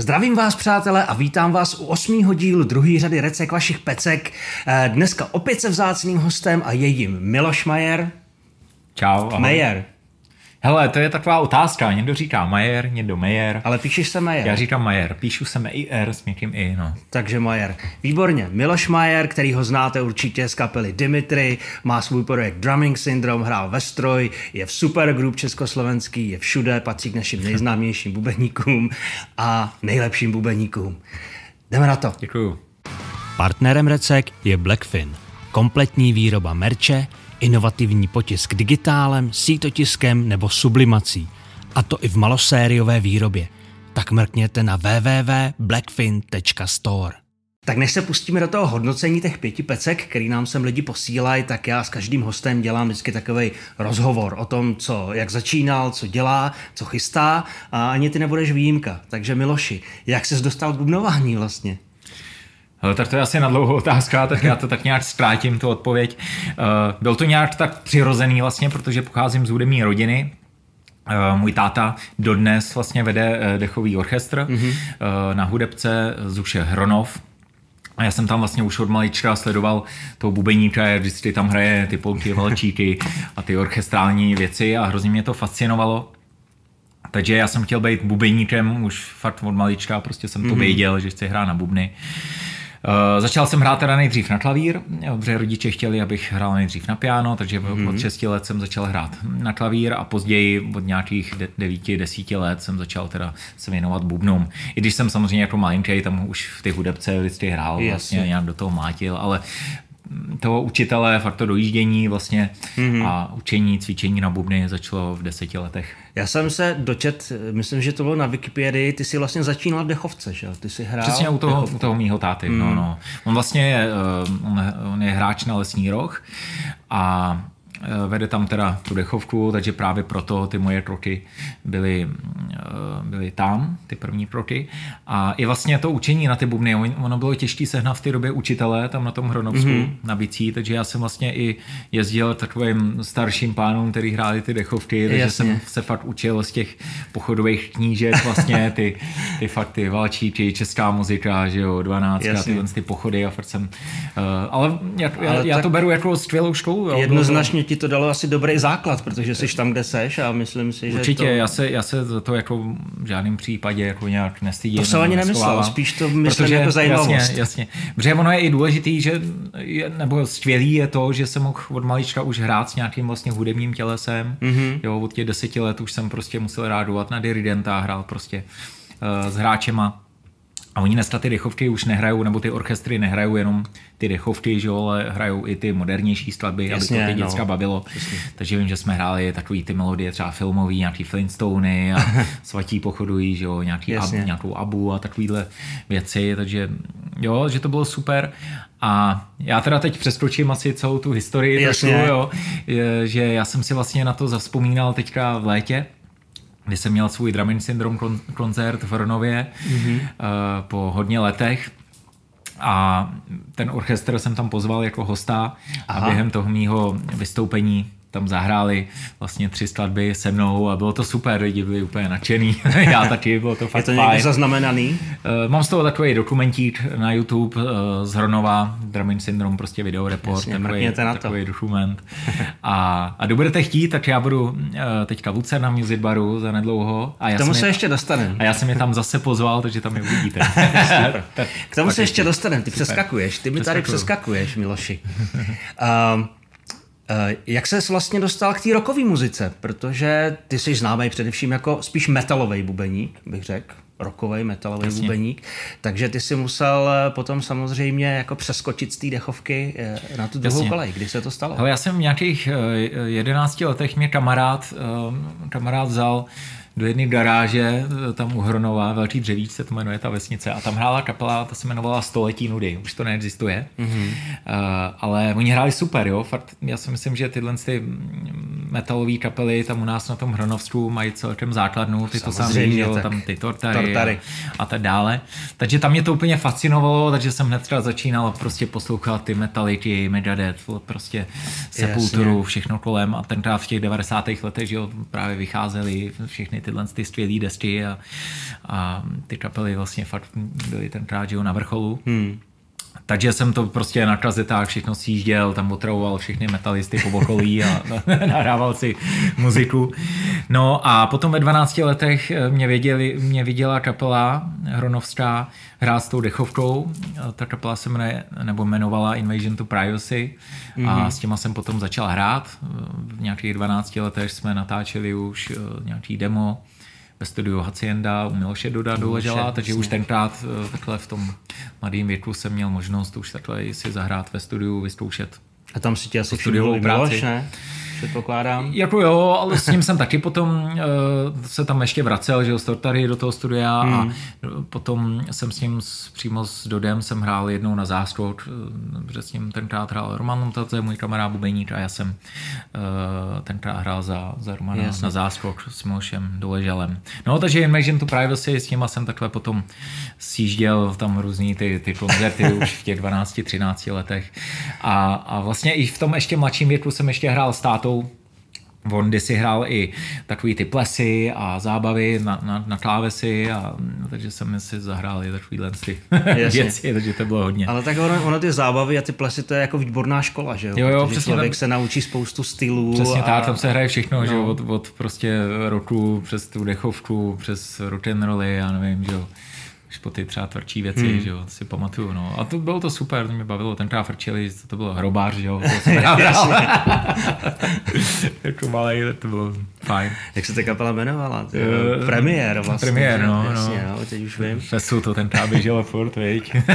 Zdravím vás, přátelé, a vítám vás u osmého dílu druhé řady Recek vašich pecek. Eh, Dneska opět se vzácným hostem a je jim Miloš Majer. Čau. Ahoj. Majer, Hele, to je taková otázka. Někdo říká Majer, někdo Mejer. ale píšeš se Majer. Já říkám Majer. Píšu se i R s někým I, no. Takže Majer. Výborně. Miloš Majer, který ho znáte určitě z kapely Dimitri, má svůj projekt Drumming Syndrome, hrál ve stroj, je v supergroup československý, je všude, patří k našim nejznámějším bubeníkům a nejlepším bubeníkům. Jdeme na to. Děkuju. Partnerem Recek je Blackfin. Kompletní výroba merče, inovativní potisk digitálem, sítotiskem nebo sublimací. A to i v malosériové výrobě. Tak mrkněte na www.blackfin.store. Tak než se pustíme do toho hodnocení těch pěti pecek, který nám sem lidi posílají, tak já s každým hostem dělám vždycky takový rozhovor o tom, co, jak začínal, co dělá, co chystá a ani ty nebudeš výjimka. Takže Miloši, jak ses dostal k bubnování vlastně? Hele, tak to je asi na dlouhou otázka, tak já to tak nějak zkrátím, tu odpověď. Uh, byl to nějak tak přirozený vlastně, protože pocházím z hudební rodiny, Uh, můj táta dodnes vlastně vede uh, dechový orchestr mm-hmm. na hudebce Zuše Hronov, a já jsem tam vlastně už od malička sledoval toho bubeníka, jak vždycky tam hraje ty polky, valčíky a ty orchestrální věci a hrozně mě to fascinovalo. Takže já jsem chtěl být bubeníkem už fakt od malička, prostě jsem to mm-hmm. věděl, že chci hrát na bubny. Uh, začal jsem hrát teda nejdřív na klavír, protože rodiče chtěli, abych hrál nejdřív na piano, takže mm-hmm. od 6 let jsem začal hrát na klavír a později od nějakých 9-10 let jsem začal teda se věnovat bubnům. I když jsem samozřejmě jako malinký tam už v té hudebce vždycky hrál, Jasně. vlastně nějak do toho mátil, ale toho učitele, fakt to dojíždění vlastně mm-hmm. a učení, cvičení na bubny začalo v deseti letech. Já jsem se dočet, myslím, že to bylo na Wikipedii, ty jsi vlastně začínal v dechovce, že? Ty jsi hrál Přesně u toho, u toho mýho táty, mm. no, no. On vlastně je, eh, on, on je hráč na lesní roh a vede tam teda tu dechovku, takže právě proto ty moje kroky byly, eh, byly tam, ty první kroky. A i vlastně to učení na ty bubny, on- ono bylo těžké sehnat v té době učitele tam na tom Hronovsku Mhm. mm-hmm. na bicí, takže já jsem vlastně i jezdil takovým starším pánům, který hráli ty dechovky, takže Jasně. jsem se fakt učil z těch pochodových knížek vlastně ty, ty fakt ty valčíky, česká muzika, že jo, 12 Jasně. tyhle ty pochody a fakt jsem, uh, ale, já, já, Ale já tak- to beru jako skvělou školu. Jo, Jednoznačně ti to dalo asi dobrý základ, protože jsi tam, kde seš a myslím si, že určitě, to... já, se, já se za to jako v žádném případě jako nějak nestydím. To jsem ani nemyslel, spíš to myslím jako zajímavost. Jasně, jasně. Protože ono je i důležitý, že, je, nebo skvělý je to, že jsem mohl od malička už hrát s nějakým vlastně hudebním tělesem. Mhm. Mm-hmm. Jo, od těch deseti let už jsem prostě musel rádovat na diridenta, hrál prostě uh, s hráčema. A oni dneska ty dechovky už nehrajou, nebo ty orchestry nehrajou jenom ty dechovky, že jo, ale hrajou i ty modernější skladby, Jasně, aby to ty děcka no. bavilo. Takže vím, že jsme hráli takový ty melodie třeba filmový, nějaký Flintstony a svatí pochodují, že jo, nějaký ab, Jasně. nějakou abu a takovýhle věci, takže jo, že to bylo super. A já teda teď přeskočím asi celou tu historii, Jasně. trošku, jo, že já jsem si vlastně na to zavzpomínal teďka v létě, kdy jsem měl svůj Drumming Syndrome kon- koncert v Hronově mm-hmm. uh, po hodně letech a ten orchestr jsem tam pozval jako hosta Aha. a během toho mýho vystoupení tam zahráli vlastně tři skladby se mnou a bylo to super, lidi byli úplně nadšený, já taky, bylo to Je fakt to někde fajn. zaznamenaný? Eh, Mám z toho takový dokumentík na YouTube eh, z Hronova, Drumming Syndrome, prostě videoreport, Jasně, takový, na to. takový dokument. A, a kdo budete chtít, tak já budu eh, teďka v Luce na Music Baru za nedlouho. A já K tomu se je, ještě dostaneme. a já jsem je tam zase pozval, takže tam je uvidíte. K tomu tak se ještě je- dostaneme, ty přeskakuješ, ty mi tady přeskakuješ, Miloši. Um, jak ses vlastně dostal k té rockové muzice? Protože ty jsi známý především jako spíš metalový bubeník, bych řekl. Rockový metalový Jasně. bubeník. Takže ty si musel eh, potom samozřejmě jako přeskočit z té dechovky eh, na tu druhou Jasně. kolej. Kdy se to stalo? Já jsem v nějakých eh, 11 letech mě kamarád, eh, kamarád vzal do jedné garáže, eh, tam u Hronova, Velký Dřevíč se to jmenuje ta vesnice, a tam hrála kapela, ta se jmenovala Století nudy, už to neexistuje, mm-hmm. uh, ale oni hráli super, jo, fakt, já si myslím, že tyhle ty metalové kapely tam u nás na tom Hronovsku mají celkem základnu, ty to sám jo, tak. tam ty tortary, Tortary. A, a tak dále. Takže tam mě to úplně fascinovalo, takže jsem hned třeba začínal prostě poslouchat ty Metallica, Megadeth, prostě Sepulturu, všechno kolem a tenkrát v těch 90. letech, že jo, právě vycházely všechny tyhle ty skvělé desky a, a ty kapely vlastně fakt byly tenkrát, že jo, na vrcholu. Hmm. Takže jsem to prostě na kazetách všechno sjížděl, tam otravoval všechny metalisty po okolí a nahrával si muziku. No a potom ve 12 letech mě, věděli, mě viděla kapela Hronovská hrát s tou dechovkou. Ta kapela se jmenuje, nebo jmenovala Invasion to Privacy mm-hmm. a s těma jsem potom začal hrát. V nějakých 12 letech jsme natáčeli už eh, nějaký demo ve studiu Hacienda u Miloše Duda doležela, takže už tenkrát eh, takhle v tom mladém věku jsem měl možnost už takhle si zahrát ve studiu, vyzkoušet. A tam si tě asi všiml. Miloš, ne? Předpokládám. Jako jo, ale s ním jsem taky potom uh, se tam ještě vracel, že jo, z Tortary do toho studia hmm. a potom jsem s ním s, přímo s Dodem jsem hrál jednou na záskok, uh, že s ním tenkrát hrál Roman Lomtace, můj kamarád Bubeník a já jsem uh, tenkrát hrál za, za Romana Jasně. na záskok s Milošem Doleželem. No takže Invasion to Privacy, s nima jsem takhle potom sjížděl tam různý ty, ty koncerty už v těch 12-13 letech a, a vlastně i v tom ještě mladším věku jsem ještě hrál s tátou On kdysi hrál i takový ty plesy a zábavy na, na, na klávesy, a, takže jsem si zahrál i takovýhle ty věci, takže to bylo hodně. Ale tak ono, ono ty zábavy a ty plesy, to je jako výborná škola, že jo? Jo, jo, Protože přesně člověk tam- se naučí spoustu stylů. Přesně a... tak, tam se hraje všechno, no. že jo, No. od, od prostě roku přes tu dechovku, přes rock and rolly, já nevím, že jo, až po ty třeba tvrdší věci, hmm. že jo, si pamatuju, no. A to bylo to super, to mě bavilo, tenkrát frčeli, to bylo hrobář, že jo, to jsem jako malej, to bylo fajn. Jak se ta kapela jmenovala? Ty, Eh, premiér vlastně. Premiér, že? no, Jasně, no. no, teď už vím. Fesu to tenkrát běželo furt, viď.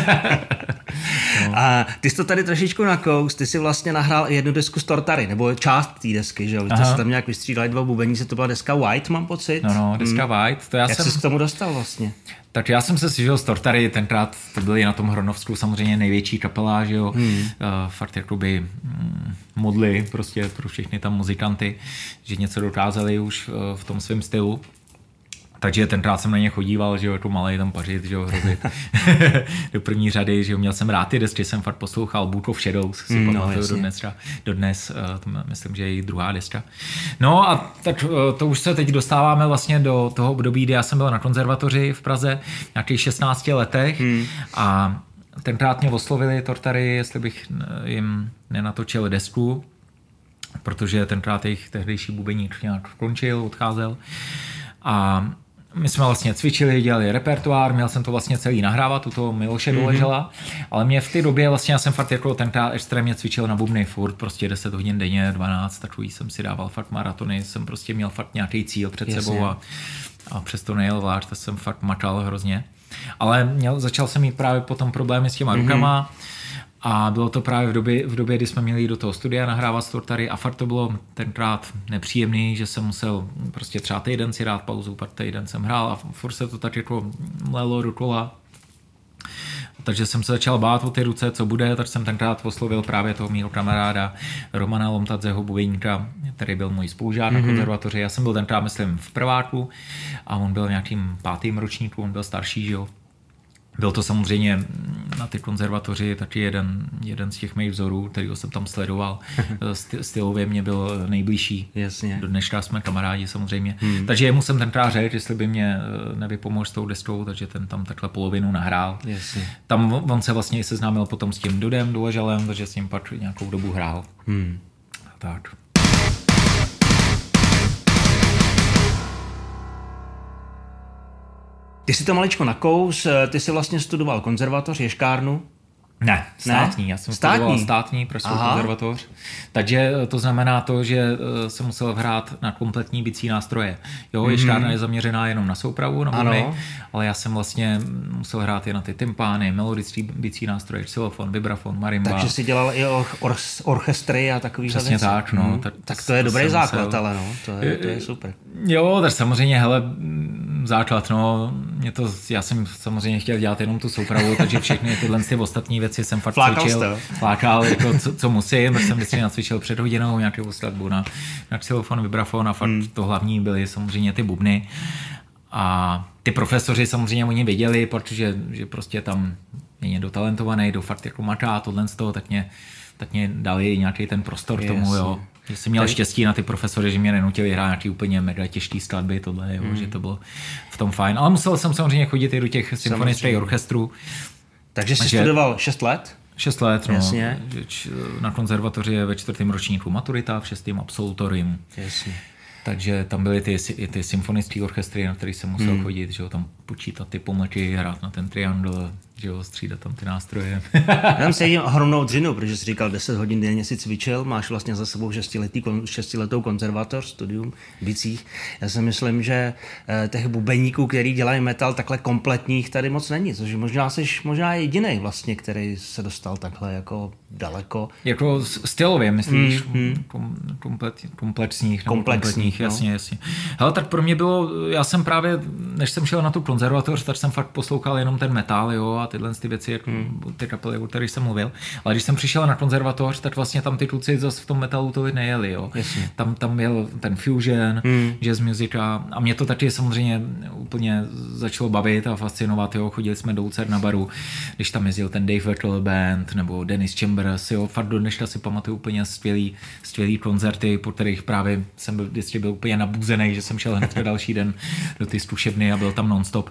A ty jsi to tady trošičku nakous, ty si vlastně nahrál jednu desku z Tortary, nebo část té desky, že jo? Aha. se tam nějak vystřídali dva bubení, se to byla deska White, mám pocit. No, no, deska White, to já Jak jsem... jsi k tomu dostal vlastně? Tak já jsem se slyšel z Tortary, tenkrát to byli na tom Hronovsku samozřejmě největší kapela, že jo, hmm. uh, fakt jakoby mm, modly prostě pro všechny tam muzikanty, že něco dokázali už uh, v tom svém stylu. Takže tenkrát jsem na ně chodíval, že jo, jako malej tam pařit, že jo, hrozit do první řady, že jo, měl jsem rád ty desky, jsem fakt poslouchal Book of Shadows, si Mm, mm, no, pamatuju jasně. dodnes, třeba- dodnes, uh, to m- myslím, že je její druhá deska. No a tak uh, to už se teď dostáváme vlastně do toho období, kdy já jsem byl na konzervatoři v Praze, nějakých 16 letech Hmm. a tenkrát mě oslovili Tortary, jestli bych eh, jim nenatočil desku, protože tenkrát jejich tehdejší bubeník nějak končil, odcházel. A my jsme vlastně cvičili, dělali repertoár, měl jsem to vlastně celý nahrávat, u toho Miloše doležela, ale mě v té době vlastně já jsem fakt jako tenkrát extrémně cvičil na bubny furt, prostě 10 hodin denně, 12, takový jsem si dával fakt maratony, jsem prostě měl fakt nějaký cíl před Jasně. sebou a, a přesto nejel vlář, to jsem fakt makal hrozně. Ale měl, začal jsem mít právě potom problémy s těma rukama, a bylo to právě v době, v době, kdy jsme měli do toho studia nahrávat s Tortary a fakt to bylo tenkrát nepříjemný, že jsem musel prostě třeba týden si dát pauzu, pak týden jsem hrál a furt se to tak jako lelo dokola. Takže jsem se začal bát o ty ruce, co bude, tak jsem tenkrát oslovil právě toho mýho kamaráda Romana Lomtadzeho Bubeníka, který byl můj spolužák mm-hmm. na konzervatoři. Já jsem byl tenkrát, myslím, v prváku a on byl nějakým pátým ročníku, on byl starší, že jo. Byl to samozřejmě na ty konzervatoři taky jeden, jeden z těch mých vzorů, kterýho jsem tam sledoval. Sty- Stylově mě byl nejbližší. Jasně. Do dneška jsme kamarádi samozřejmě. Hmm. Takže jemu jsem tenkrát řekl, jestli by mě eh, nevypomohl s tou deskou, takže ten tam takhle polovinu nahrál. Jasně. Tam on se vlastně i seznámil potom s tím Dudem Doležalem, takže s ním pak nějakou dobu hrál. Hmm. Tak. Ty jsi to maličko nakous, eh, ty jsi vlastně studoval konzervatoř, ješkárnu. Ne, státní. Já jsem Státní? státní Pražskou konzervatoř. Takže to znamená to, že eh, jsem musel hrát na kompletní bicí nástroje. Jo, mm-hmm. ješkárna je zaměřená jenom na soupravu, na Ano. ale já jsem vlastně musel hrát i na ty tympány, melodický bicí nástroje, xylofon, vibrafon, marimba. Takže jsi dělal i or- or- orchestry a takový Přesně tak, no. Hmm. Tak, Tak to je dobrý základ, musel- ale no, to je, to je super. Jo, tak samozřejmě, hele, mm, základ, no, mě to, já jsem samozřejmě chtěl dělat jenom tu soupravu, takže všechny tyhle ty ostatní věci jsem fakt Flákal cvičil, jste. flákal, jako, co, co musím, jsem vždycky nacvičil před hodinou nějakou skladbu na, na xylofon, vibrafon a fakt hmm. to hlavní byly samozřejmě ty bubny. A ty profesoři samozřejmě oni věděli, protože že prostě tam je někdo talentovaný, kdo fakt jako maká tohle z toho, tak mě, tak mě dali nějaký ten prostor Jasně. tomu, jo. Že jsem měl štěstí na ty profesory, že mě nenutili hrát nějaký úplně mega těžký skladby, tohle, jo, že to bylo v tom fajn. Ale musel jsem samozřejmě chodit i do těch symfonických orchestrů. Takže jsi Takže- studoval 6 let? Šest let, no. Jasně. Na konzervatoři je ve čtvrtém ročníku maturita, v šestém absolutorium. Jasně. Takže tam byly ty, ty symfonické orchestry, na které jsem musel hmm. chodit, že jo, tam počítat ty pomlky, hrát na ten triangl, že jo, střídat tam ty nástroje. Já tam sedím ohromnou dřinu, protože jsi říkal, 10 hodin denně si cvičil, máš vlastně za sebou šestiletý, šestiletou konzervatoř, studium v Bicích. Já si myslím, že eh, těch bubeníků, který dělají metal takhle kompletních, tady moc není, což možná jsi možná jediný vlastně, který se dostal takhle jako daleko. jako stylově, myslíš? Mm, kom, komplet, komplexních. Komplexních, no. jasně, jasně. Hele, tak pro mě bylo, já jsem právě, než jsem šel na tu konzervatoř, tak jsem fakt poslouchal jenom ten metal, jo, a tyhle ty věci, jako ty kapely, o kterých jsem mluvil. Ale když jsem přišel na konzervatoř, tak vlastně tam ty kluci zase v tom metalu to nejeli, jo. Jasně. Tam, tam byl ten fusion, jazz music a, a mě to taky samozřejmě úplně začalo bavit a fascinovat, jo. Chodili jsme do Lucer na baru, když tam jezdil ten Dave Vettel Band nebo Dennis Chambers, jo. Fakt do dneška si pamatuju úplně skvělý, skvělý koncerty, po kterých právě jsem byl, byl úplně nabuzený, že jsem šel hned další den do ty zkušebny a byl tam nonstop.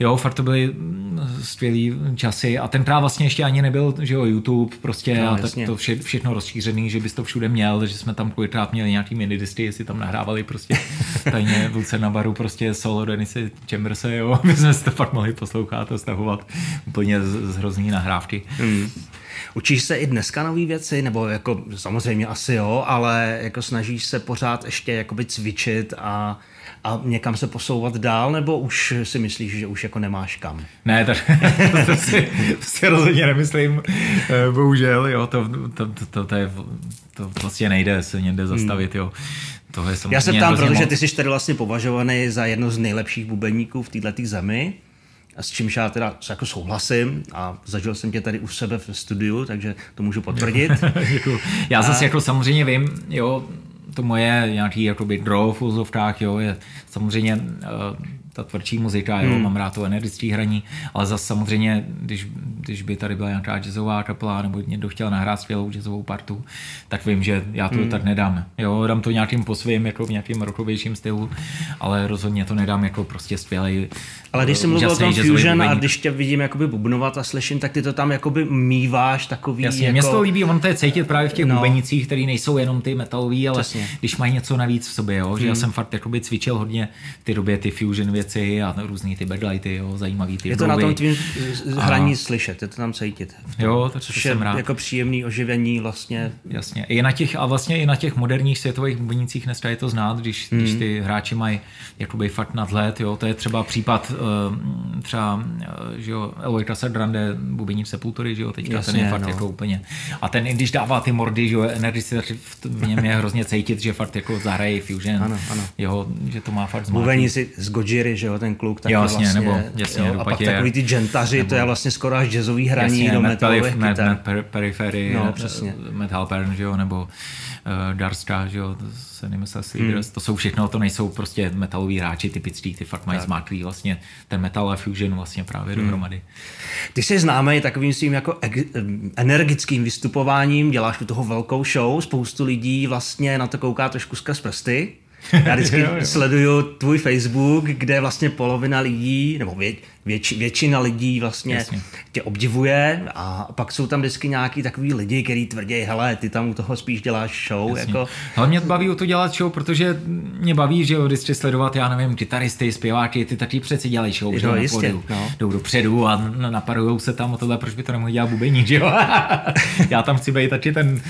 Jo, fakt to byly mm, skvělý časy a tenkrát vlastně ještě ani nebyl, že jo, YouTube prostě No, a tak to vše, všechno rozšířený, že bys to všude měl, takže jsme tam kolikrát měli nějaký minidisky, jestli tam nahrávali prostě tajně v Luce na baru prostě solo Denise Chamberse, jo, my jsme si to fakt mohli poslouchat a stahovat úplně z, z hrozný nahrávky. Hmm. Učíš se i dneska nové věci, nebo jako samozřejmě asi jo, ale jako snažíš se pořád ještě jakoby cvičit a, a někam se posouvat dál, nebo už si myslíš, že už jako nemáš kam? Ne, tak to si, to si rozhodně nemyslím, eh, bohužel, jo, to, to, to, to, to, je, to vlastně nejde se někde zastavit, jo. To je Já se ptám, protože moc. ty jsi tady vlastně považovaný za jedno z nejlepších bubeníků v této zemi, a s čímž já teda jako souhlasím a zažil jsem tě tady u sebe v studiu, takže to můžu potvrdit. Já zase jako samozřejmě vím, jo, to moje nějaký jakoby draw v úzovkách, jo, je samozřejmě uh, ta tvrdší muzika, jo, hmm. mám rád to energické hraní, ale zase samozřejmě, když, když by tady byla nějaká jazzová kapela nebo někdo chtěl nahrát skvělou jazzovou partu, tak vím, že já to hmm. tak nedám. Jo, dám to nějakým po svým, jako v nějakým rokovějším stylu, ale rozhodně to nedám jako prostě skvělej. Ale když jsi eh, mluvil o tom Fusion a když tě vidím jakoby bubnovat a slyším, tak ty to tam jakoby míváš takový Jasně, jako... mě se to líbí, ono to je cítit právě v těch No. bubenicích, které nejsou jenom ty metalový, ale Přesně. když mají něco navíc v sobě, jo, že já jsem fakt jakoby cvičil hodně v té době ty fusion věci a různý ty backlighty, jo, zajímavý ty Je to na groovy. tom tvým eh, hraní slyšet, je to tam cítit. Jo, tak Což to je jsem rád. jako příjemný oživení vlastně. Jasně. I na těch, a vlastně i na těch moderních světových bubenicích dneska je to znát, když, hmm. když ty hráči mají jakoby fakt nadhled, jo, to je třeba případ uh, třeba, uh, že jo, Eloy Casagrande, bubení v Sepultury, že jo, teďka Jasně, ten je fakt no. jako úplně. A ten, i když dává ty mordy, že jo, energii, tak v něm je hrozně cítit, že fakt jako zahraje Fusion, Ano, ano. Jo, že to má fakt zmátý. Mluvení si z Gojiry, že jo, ten kluk, tak Jasně, vlastně, nebo jasně, jo, a pak Tier, takový ty gentaři, to je vlastně skoro až jazzový hraní Jasně, do metalových kytar. Matt Per- Periphery, No, eh, přesně. Matt Halpern, že jo, nebo uh, Darska, že jo, to se nemyslel Sleepers, hmm. to jsou všechno, to nejsou prostě metaloví hráči typický, ty fakt mají zmáklý vlastně ten metal a fusion vlastně právě hmm. dohromady. Ty jsi známý takovým svým jako energickým vystupováním, děláš u toho velkou show, spoustu lidí vlastně na to kouká trošku skrz prsty. Já vždycky sleduju tvůj Facebook, kde vlastně polovina lidí, nebo věč, většina lidí vlastně Jasně. tě obdivuje a pak jsou tam vždycky nějaký takový lidi, kteří tvrdí, hele, ty tam u toho spíš děláš show. Jasně. Jako, Ale mě baví o to dělat show, protože mě baví, že jo, vždycky sledovat, já nevím, kytaristy, zpěváky, ty taky přeci dělají show, Jo, že jo, jistě, pódiu. no. Jdou dopředu a n- napadujou se tam o tohle, proč by to nemohl dělat bubeník, že jo? já tam chci být taky ten,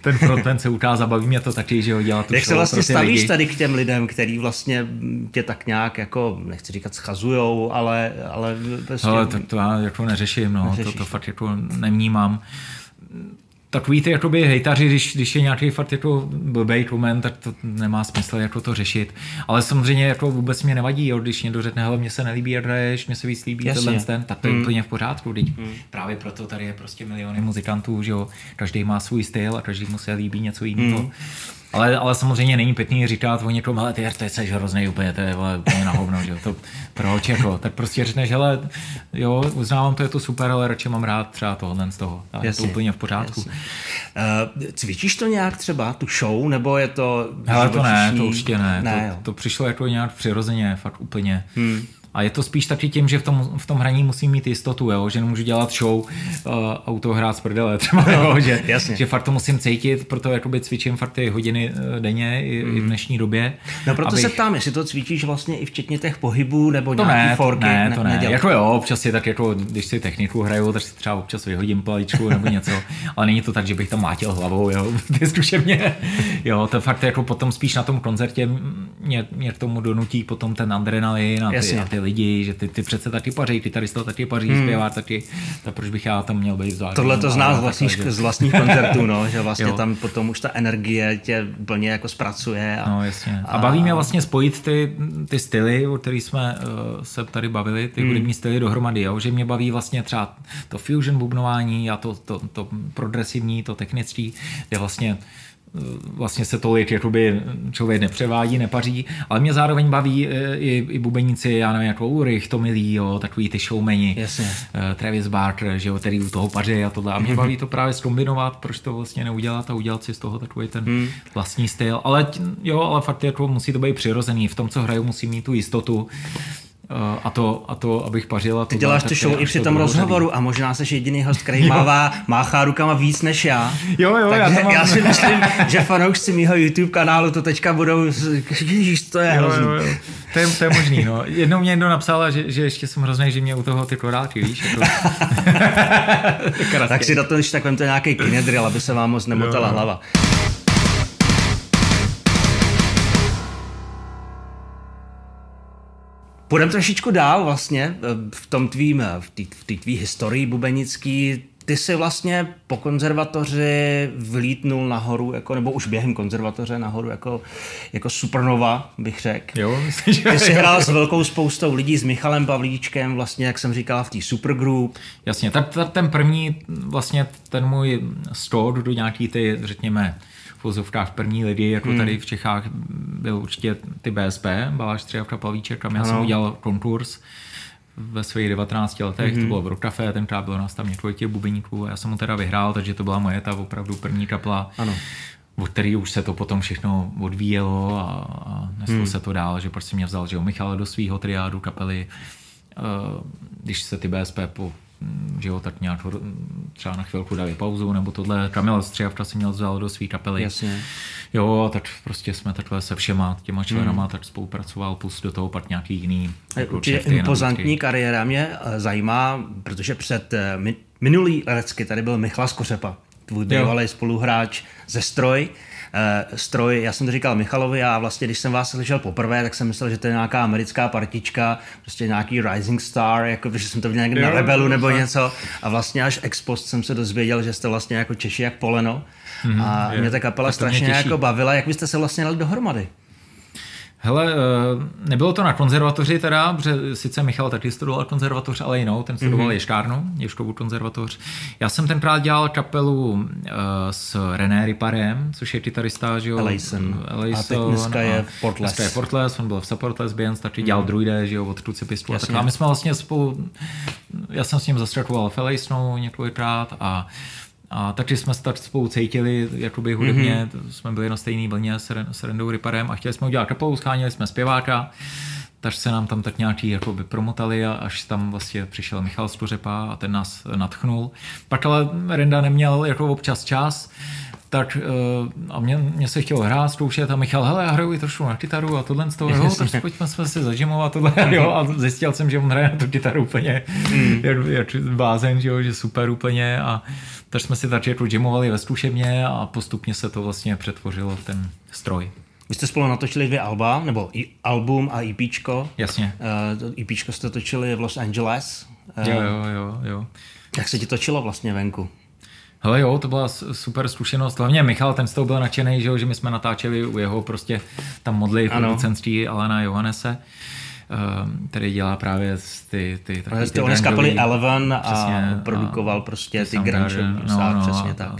ten frontman se ukázat, baví mě to taky, že jo, dělat tu Jak show se vlastně stavíš lidi. tady k těm lidem, který vlastně tě tak nějak jako, nechci říkat schazujou, ale, ale prostě... Ale to, to já jako neřeším, no, Neřešíš. to, to fakt jako nemnímám. takový ty jakoby hejtaři, když, když je nějaký fakt jako blbej tlumen, tak to nemá smysl jako to řešit. Ale samozřejmě jako vůbec mě nevadí, jo, když někdo řekne, hele, mně se nelíbí, jak hraješ, mně se víc líbí Jasně. tenhle ten, tak to je Mm. úplně v pořádku. Teď právě proto tady je prostě miliony muzikantů, že jo, každý má svůj styl a každý mu se líbí něco jiného. Ale, ale samozřejmě není pěkný říkat o někom, ale ty ty jsi hrozný úplně, to je úplně na hovno, že jo. To, proč jako? Tak prostě řekneš, hele, jo, uznávám, to je to super, ale radši mám rád třeba tohle z toho. A je to Jasně, úplně v pořádku. jasně. Uh, cvičíš to nějak třeba, tu show, nebo je to Hele, to ne, to určitě ne. ne to, jo. to přišlo jako nějak přirozeně, fakt úplně. Hmm. A je to spíš taky tím, že v tom, v tom hraní musím mít jistotu, jo? že nemůžu dělat show uh, a u toho hrát z prdele třeba, jo? Že, No, jasně. že fakt to musím cítit, proto jakoby cvičím fakt ty hodiny eh, denně i, i v dnešní době. No proto abych- se ptám, jestli to cvičíš vlastně i včetně těch pohybů, nebo to nějaký ne, to forky? ne, to ne. Jako jo, občas si tak jako, když si techniku hraju, tak si třeba občas vyhodím paličku nebo něco, ale není to tak, že bych tam mátil hlavou, jo, ty zkušebně. Jo, to fakt jako potom spíš na tom koncertě mě, mě k tomu donutí potom ten adrenalin a ty, Jasně. a ty lidi, že ty, ty přece taky paří, ty tady to taky paří, hmm. zpěvá taky, tak proč bych já tam měl být vzadu. Tohle to zná z vlastních, z vlastních koncertů, no, že vlastně Jo. tam potom už ta energie tě plně jako zpracuje. A, No jasně. A baví mě vlastně spojit ty, ty styly, o kterých jsme uh, se tady bavili, ty hudební styly dohromady, jo? že mě baví vlastně třeba to fusion bubnování a to, to, to progresivní, to technický, kde vlastně vlastně se tolik jakoby člověk nepřevádí, nepaří, ale mě zároveň baví eh, i, i bubeníci, já nevím, jako Ulrich, Tomilý, jo, takový ty showmeni, Jasně. eh, Travis Barker, že jo, který u toho paří a tohle. A mě baví to právě zkombinovat, proč to vlastně neudělat a udělat si z toho takový ten Hmm. vlastní styl. Ale jo, ale fakt jako musí to být přirozený. V tom, co hraju, musím mít tu jistotu a to, a to abych pařil. A Ty děláš tu show i při tom rozhovoru a možná jsi jediný host, který mává, máchá rukama víc než já. Jo, jo, já Takže to mám- já si myslím, že fanoušci mýho YouTube kanálu to teďka budou, ježíš, to je Jo, hrozný. jo, jo. To, je, to je možný, no. Jednou mě někdo napsal, že, že ještě jsem hrozný, že mě u toho ty koráky, víš? Jako... Tak si do toho, když tak vemte nějaký kinedril, aby se vám moc nemotala Jo. hlava. Půjdeme trošičku dál vlastně eh, v tom tvým, eh, v té tvý historii bubenický. Ty jsi vlastně po konzervatoři vlítnul nahoru, jako, nebo už během konzervatoře nahoru jako, jako supernova, bych řekl. Jo, myslím, že... Ty jsi hrál s velkou spoustou lidí, s Michalem Pavlíčkem, vlastně, jak jsem říkal, v té supergroup. Jasně, tak ta- ten první, vlastně ten můj stod do nějaký ty, řekněme, v vozovkách první lidi, jako hmm. tady v Čechách, byl určitě ty BSP, Baláš Střijavka Pavíček, kam já jsem Ano. udělal konkurs ve svých 19 letech, mm-hmm. to bylo v Rockcafe, tenkrát bylo nás tam několik těch bubeníků a já jsem ho teda vyhrál, takže to byla moje ta opravdu první kapla. Ano. od který už se to potom všechno odvíjelo a, a neslo hmm. se to dál, že prostě mě vzal že jo, Michal do svého triádu kapely, Eh, když se ty BSP po mm, že jo, tak nějak třeba na chvilku dali pauzu, nebo tohle. Kamil Střijavka si měl vzal do své kapely. Jasně. Jo, tak prostě jsme takhle se všema těma členama hmm. tak spolupracoval, plus do toho pak nějaký jiný Je jako Určitě impozantní kariéra mě eh, zajímá, protože před eh, mi- minulý lecky tady byl Michal Skořepa, tvůj bývalý spoluhráč ze Stroj. Eh, Stroj, já jsem to říkal Michalovi a vlastně, když jsem vás slyšel poprvé, tak jsem myslel, že to je nějaká americká partička, prostě nějaký Rising Star, jako že jsem to viděl někde na Rebelu nebo něco. A vlastně až ex post jsem se dozvěděl, že jste vlastně jako Češi jak poleno. Mhm, a je. mě ta kapela mě strašně těší. jako bavila. Jak byste se vlastně dali dohromady? Hele, eh, nebylo to na konzervatoři teda, protože sice Michal taky studoval konzervatoř, ale jinou, ten studoval mm-hmm. Ješkárnu, Ješkovu konzervatoř. Já jsem tenkrát dělal kapelu uh, s René Riparem, což je kytarista, že jo? Elaison A teď dneska je v Portless. Dneska je Portless, on byl v Supportless Bands, taky dělal druide, že jo, od Crucipistu a tak. A my jsme vlastně spolu, já jsem s ním zastrakoval v Elaisonu několikrát a a taky jsme se tak spolu cítili, jakoby hudebně, mm-hmm. jsme byli na stejné vlně s, Ren- s Rendou Riparem a chtěli jsme udělat kapelu, schánili jsme zpěváka, takže se nám tam tak nějaký jakoby promotali a až tam vlastně přišel Michal Skořepa a ten nás natchnul. Pak ale Renda neměl jako občas čas, tak uh, a mě, mě, se chtělo hrát, zkoušet a Michal, hele, já hraju i trošku na kytaru a tohle z toho, jo, tak pojďme jsme si zažimovat tohle, jo, a zjistil jsem, že on hraje na tu kytaru úplně jak, jak blázen, že, jo, že super úplně a takže jsme si tak jako jamovali ve zkušebně a postupně se to vlastně přetvořilo v ten stroj. Vy jste spolu natočili dvě alba, nebo i album a EPčko. Jasně. Uh, to EPčko jste točili v Los Angeles. Uh, Jo, jo, jo, jo. Jak se ti točilo vlastně venku? Hele jo, to byla super zkušenost. Hlavně Michal, ten z toho byl nadšený, že, jo, že my jsme natáčeli u jeho prostě tam modly producentství Alena Johannese který dělá právě ty, ty, taky, ty on z kapely Eleven a produkoval a prostě ty grunge no, no, přesně a, tak. A,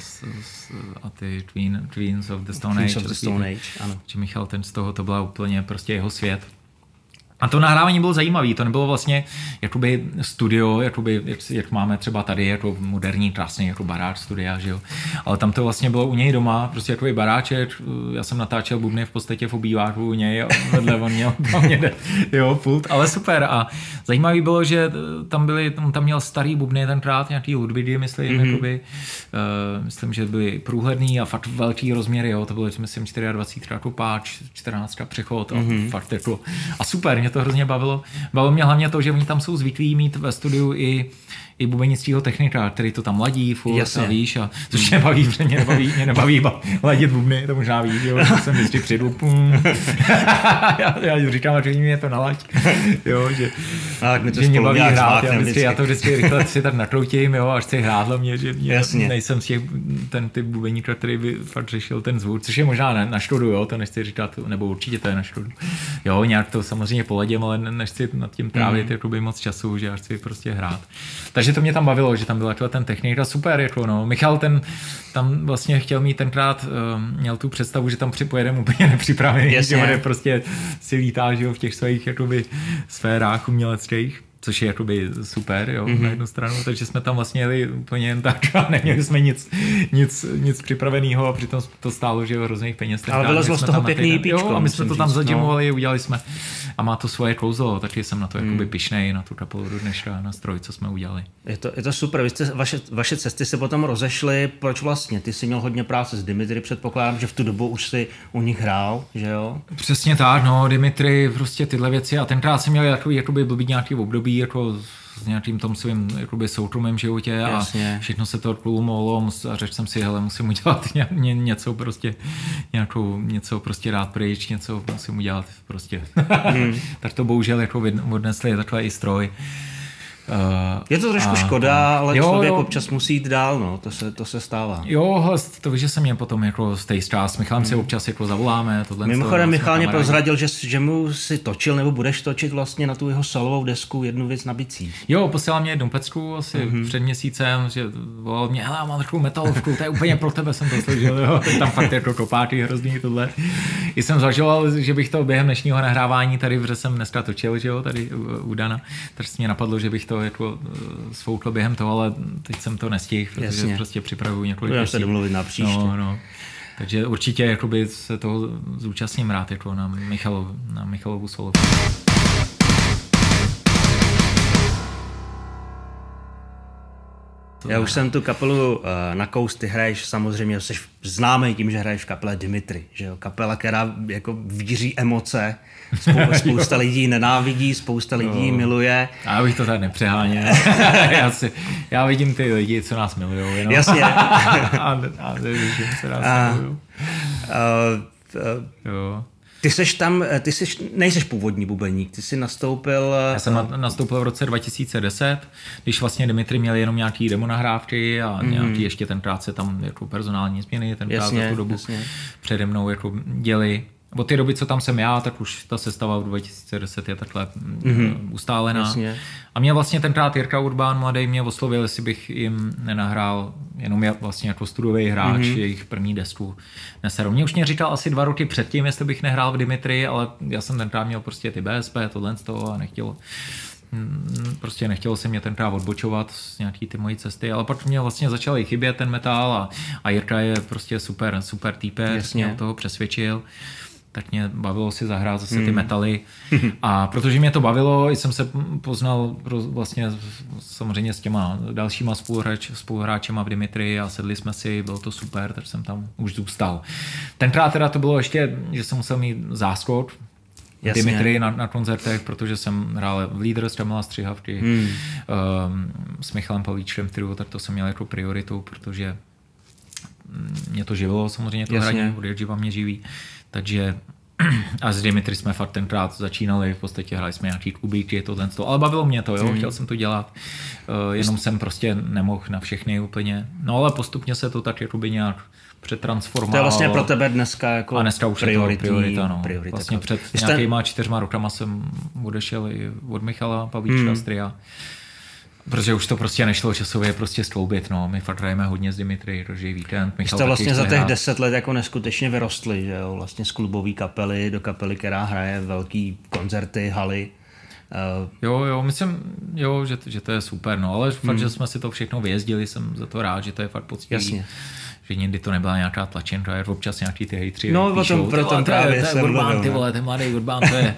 a ty Tween, Tweens of the Stone Twins Age. Of the Stone Age ano. Že Michal ten z toho, to byla úplně prostě jeho svět. A to nahrávání bylo zajímavé, to nebylo vlastně jakoby studio, jakoby, jak, jak máme třeba tady, jako moderní, krásný jako baráč studia, že jo. Ale tam to vlastně bylo u něj doma, prostě jako baráček, já jsem natáčel bubny v podstatě v obýváku u něj a vedle on měl tam někde, jo, pult, ale super. A zajímavý bylo, že tam byli, tam, tam měl starý bubny tenkrát, nějaký Ludwigy, myslím, mm-hmm. jakoby, uh, myslím, že byly průhledný a fakt velký rozměry, jo, to bylo, myslím, 24 jako páč, 14 přechod a mm-hmm. fakt jako, a super, mě to hrozně bavilo. Bavilo mě hlavně to, že oni tam jsou zvyklí mít ve studiu i i bubenického technika, který to tam ladí furt Jasně. a víš, a, což mě nebaví, protože mě nebaví, mě nebaví ladit bubny, to možná víš, jo, že jsem vždycky přijdu, pum. já, já, říkám, že mě to nalaď, jo, že, a, my to že mě baví hrát, já, vždycky, já to vždycky rychle si tak nakroutím, jo, až chci hrát hlavně, že mě, Jasně. nejsem z těch, ten typ bubeníka, který by fakt řešil ten zvuk, což je možná na, na škodu, jo, to nechci říkat, nebo určitě to je na škodu. Jo, nějak to samozřejmě poladím, ale nechci nad tím trávit mm. jakoby moc času, že já chci prostě hrát. Takže takže to mě tam bavilo, že tam byl takhle ten technik a super, jako no. Michal ten tam vlastně chtěl mít tenkrát, uh, měl tu představu, že tam připojedeme úplně nepřipravený, Jasně. že prostě si lítá, že jo, v těch svých jakoby sférách uměleckých což je jakoby super, jo, mm-hmm. na jednu stranu, takže jsme tam vlastně jeli úplně jen tak a neměli jsme nic, nic, nic připraveného a přitom to stálo, že jo, hrozných peněz. Ale vylezlo z toho pěkný píčko. Jo, a my jsme to tam zajimovali, no. udělali jsme a má to svoje kouzlo, taky jsem na to mm. jakoby pišnej, na tu kapelu dneška, na stroj, co jsme udělali. Je to, je to super, Vy jste, vaše, vaše cesty se potom rozešly, proč vlastně? Ty jsi měl hodně práce s Dimitri, předpokládám, že v tu dobu už si u nich hrál, že jo? Přesně tak, no, Dimitri, prostě tyhle věci a tenkrát jsem měl jakoby, jakoby blbý nějaký období, období jako s nějakým tom svým jakoby soukromým životě Jasně. a všechno se to odplulo a řekl jsem si, hele, musím udělat ně, ně, něco prostě, nějakou, něco prostě dát pryč, něco musím udělat prostě. Hmm. tak to bohužel jako odnesli takhle i stroj. Uh, je to trošku a, škoda, ale jo, člověk jo. občas musí jít dál, no, to se, to se stává. Jo, hele, to víš, že se mě potom jako z té s Michalem hmm. si občas jako zavoláme. Tohle Mimochodem Michal mě prozradil, že, že mu si točil nebo budeš točit vlastně na tu jeho solovou desku jednu věc na bicí. Jo, posílal mě jednu pecku asi mm-hmm. před měsícem, že volal mě, hele, mám takovou metalovku, to je úplně pro tebe, jsem to slyšel, jo, tam fakt jako kopáky hrozný tohle. I jsem zvažoval, že bych to během dnešního nahrávání tady, protože jsem dneska točil, že jo, tady u, u Dana, tak mě napadlo, že bych to jako eh, svoukl během toho, ale teď jsem to nestihl, protože Jasně. prostě připravuju několik Já se domluvit na příště. No, no. Takže určitě jakoby se toho zúčastním rád jako na, Michalov, na Michalovu solo. Já už jsem tu kapelu uh, na kous, ty hraješ samozřejmě, jsi známý tím, že hraješ v kapele Dimitri, že jo? kapela, která jako víří emoce, Spou- spousta lidí nenávidí, spousta lidí no. miluje. A já bych to tady nepřeháněl. já, si, já vidím ty lidi, co nás milují. Jenom. Jasně. a, a co nás a, milují. Uh, uh, jo. Ty seš tam, eh, ty seš, nejseš původní bubeník, ty jsi nastoupil... Já jsem na, nastoupil v roce 2010, když vlastně Dimitri měl jenom nějaký demo nahrávky a mm. nějaký ještě tenkrát se tam jako personální změny tenkrát jasně, za tu dobu jasně. přede mnou jako děli. Od té doby, co tam jsem já, tak už ta sestava v 2010 je takhle mm-hmm. ustálená. Jasně. A mě vlastně tenkrát Jirka Urbán mladý mě oslovil, jestli bych jim nenahrál jenom vlastně jako studový hráč mm-hmm. jejich první desku Neseru. Mě už mě říkal asi dva roky předtím, jestli bych nehrál v Dimitri, ale já jsem tenkrát měl prostě ty BSP, tohle z toho a nechtěl mm, prostě nechtělo se mě tenkrát odbočovat z nějaký ty mojí cesty, ale pak mě vlastně začal chybět ten metal a, a Jirka je prostě super, super týpek, mě toho přesvědčil tak mě bavilo si zahrát zase ty hmm. metaly. A protože mě to bavilo, jsem se poznal vlastně samozřejmě s těma dalšíma spoluhráč, spoluhráčema v Dimitri a sedli jsme si, bylo to super, tak jsem tam už zůstal. Tenkrát teda to bylo ještě, že jsem musel mít záskok, Jasně. Dimitri na, na koncertech, protože jsem hrál v Leader s Jamila Střihavky, hmm. um, s Michalem Pavlíčkem v tak to jsem měl jako prioritu, protože mě to živilo samozřejmě to Jasně. hraní, od mě živí. Takže a s Dimitri jsme fakt tenkrát začínali, v podstatě hráli jsme nějaký kubíky, to ten to, ale bavilo mě to, jo, mm. chtěl jsem to dělat, uh, jenom jsem prostě nemohl na všechny úplně, no ale postupně se to tak jakoby nějak přetransformovalo. To je vlastně pro tebe dneska jako a dneska už prioritní, je to priorita, no. priorita. Vlastně před Jste... nějakýma čtyřma rokama jsem odešel i od Michala Pavlíčka mm. Stria. Protože už to prostě nešlo časově prostě skloubit, no. My fakt hrajeme hodně s Dimitry, Roží víkend. Michal jste vlastně za těch hrát. deset let jako neskutečně vyrostli, že jo? Vlastně z klubové kapely do kapely, která hraje velký koncerty, haly. Uh, jo, jo, myslím, jo, že, že to je super, no, ale fakt, hmm. že jsme si to všechno vyjezdili, jsem za to rád, že to je fakt poctivý. Jasně že někdy to nebyla nějaká tlačenka, je občas nějaký ty hejtři. No, píšou, tom, pro tom právě to je Urban, ty vole, ten mladý Urban, to je,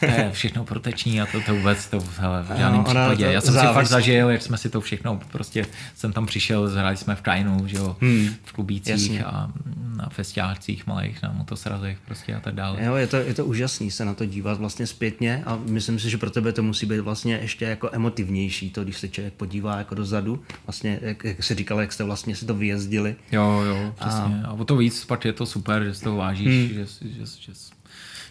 to je všechno proteční a to, to vůbec to hele, v žádném no, případě. Já jsem závisí. si fakt zažil, jak jsme si to všechno, prostě jsem tam přišel, zhráli jsme v Kainu, že jo, hmm. v klubících Jasně. a na festiácích malých, na motosrazech prostě a tak dále. Jo, je to, je to úžasný se na to dívat vlastně zpětně a myslím si, že pro tebe to musí být vlastně ještě jako emotivnější, to, když se člověk podívá jako dozadu, vlastně, jak, jak se říkal, jak jste vlastně si to vyjezdili. Jo, jo, přesně. A, a o to víc pak je to super, že z toho vážíš, hmm. že, že, že, že,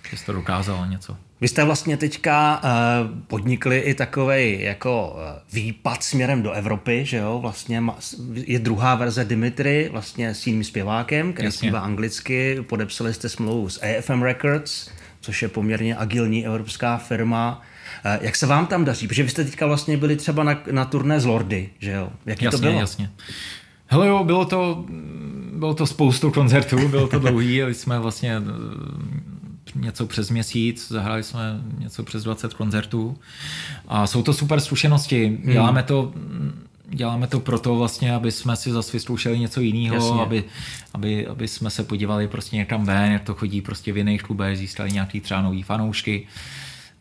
že jsi to dokázal něco. Vy jste vlastně teďka uh, podnikli i takový jako uh, výpad směrem do Evropy, že jo, vlastně je druhá verze Dimitry, vlastně s jiným zpěvákem, který Jasně. zpívá anglicky, podepsali jste smlouvu s AFM Records, což je poměrně agilní evropská firma. Uh, jak se vám tam daří? Protože vy jste teďka vlastně byli třeba na, na turné z Lordy, že jo? Jaký jasně, to bylo? Jasně, Hele jo, bylo to, bylo to spoustu koncertů, bylo to dlouhý, jsme vlastně něco přes měsíc, zahráli jsme něco přes 20 koncertů a jsou to super zkušenosti. Hmm. Děláme to děláme to proto vlastně, aby jsme si zase vyzkoušeli něco jiného, aby, aby, aby jsme se podívali prostě někam ven, jak to chodí prostě v jiných klubech, získali nějaký třeba nový fanoušky,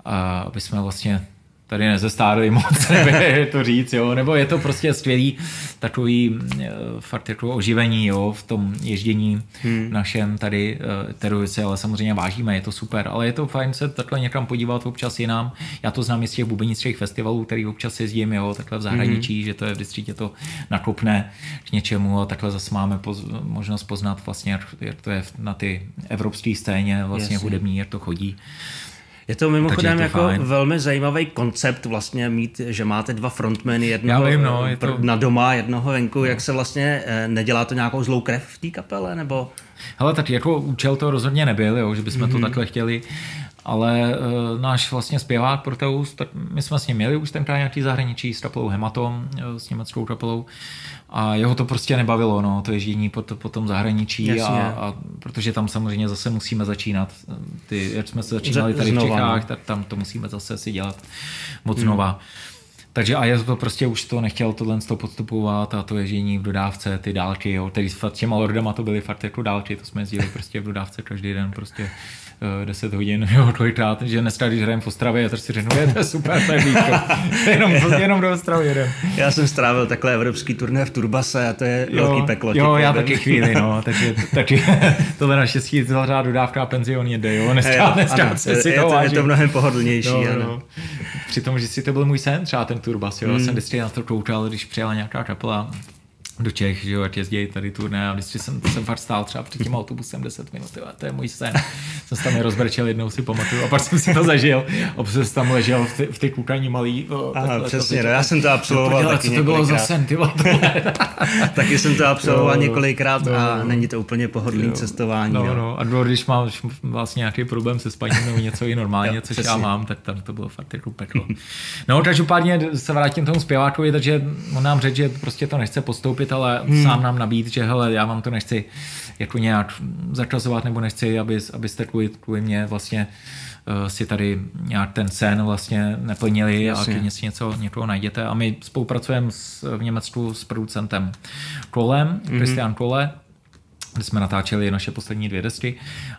a aby jsme vlastně tady nezestárli moc, nebo to říct, jo, nebo je to prostě skvělý takový eh, fakt jako oživení, jo, v tom ježdění hmm. našem tady eh, terorice, ale samozřejmě vážíme, je to super, ale je to fajn se takhle někam podívat občas jinam. Já to znám i z těch bubenických festivalů, který občas jezdím, jo, takhle v zahraničí, hmm. že to je vždycky tě to nakopne k něčemu a takhle zase máme poz, možnost poznat vlastně, jak to je na ty evropské scéně vlastně Jasně. hudební, jak to chodí. Je to mimochodem je to jako fajn. velmi zajímavý koncept vlastně mít, že máte dva frontmeny, jednoho vím, no, je to... na doma, jednoho venku, no. jak se vlastně eh, nedělá to nějakou zlou krev v té kapele, nebo? Hele, tak jako účel to rozhodně nebyl, jo, že bychom mm-hmm. to mhm. takhle chtěli, ale uh, náš vlastně zpěvák Proteus, tak my jsme s ním měli už tenkrát nějaký zahraničí s kapelou Hematom, eh, s německou kapelou a jeho to prostě nebavilo, no, to ježdění po, po tom zahraničí a, a, protože tam samozřejmě zase musíme začínat. Ty, jak jsme se začínali tady v Čechách, no. tak tam to musíme zase si dělat moc hmm. znova. Takže a já to prostě už to nechtěl tohle to podstupovat a to ježdění v dodávce, ty dálky, jo, tedy s těma lordama to byly fakt jako dálky, to jsme jezdili prostě v dodávce každý den prostě 10 eh, hodin, jo, kolikrát, že dneska, když hrajeme v Ostravě, tak si řeknu, je to super, to je blízko. jenom, jenom do Ostravy jedem. Já jsem strávil takhle evropský turné v Turbase a to je jo, velký peklo. Jo, já taky chvíli, no, takže, takže tohle naštěstí celá dodávka a penzion jede, jo, dneska, jo, dneska ano, si je, to, je to mnohem pohodlnější, no, ano. No. Přitom, že si to byl můj sen, třeba ten Turbas, jo, hmm. jsem vždycky na to koukal, když přijela nějaká kapela do Čech, že jo, jak jezdí tady turné a vždycky jsem, jsem fakt stál třeba před tím autobusem 10 minut, jo, to je můj sen. jsem se tam rozbrčel, jednou si pamatuju a pak jsem si to zažil, občas tam ležel v ty, v ty kukaní malý. O, Aha, takhle, přesně, no, já jsem to absolvoval to taky Co to bylo za sen, ty Taky jsem to absolvoval no, několikrát no, a no. není to úplně pohodlný jo, cestování. No, no, no. A když mám vlastně nějaký problém se spaním nebo něco i normálně, což přesně. já mám, tak tam to bylo fakt jako peklo. No, každopádně se vrátím tomu zpěvákovi, takže on nám řekl, že prostě to nechce postoupit koupit, ale hmm. sám nám nabít, že hele, já vám to nechci jako nějak zakazovat, nebo nechci, aby, abyste kvůli, kvůli mě vlastně uh, si tady nějak ten sen vlastně neplnili Jasně. a když si něco, někoho najděte. A my spolupracujeme s, v Německu s producentem Kolem, mm-hmm. Christian Kole, kde jsme natáčeli naše poslední dvě desky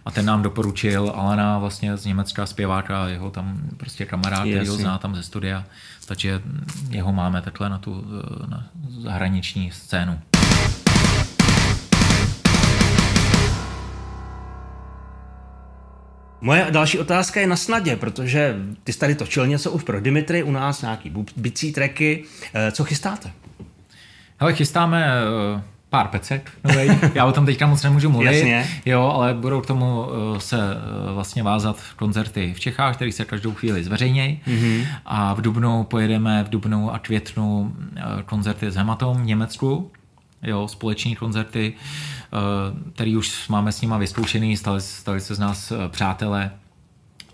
a ten nám doporučil Alena vlastně z Německa zpěváka, jeho tam prostě kamarád, který ho zná tam ze studia, takže jeho máme takhle na tu na zahraniční scénu. Moje další otázka je na snadě, protože ty jsi tady točil něco už pro Dimitry, u nás nějaký bicí treky. Eh, co chystáte? Hele, chystáme eh, pár pecek novej. Já o tom teďka moc nemůžu mluvit. Jasně. Jo, ale budou k tomu eh, se eh, vlastně vázat koncerty v Čechách, které se každou chvíli zveřejnějí. Mm-hmm. A v Dubnu pojedeme v Dubnu a květnu eh, koncerty s Hematom v Německu. Jo, společní koncerty, který už máme s nima vyzkoušený, stali, stali se z nás přátelé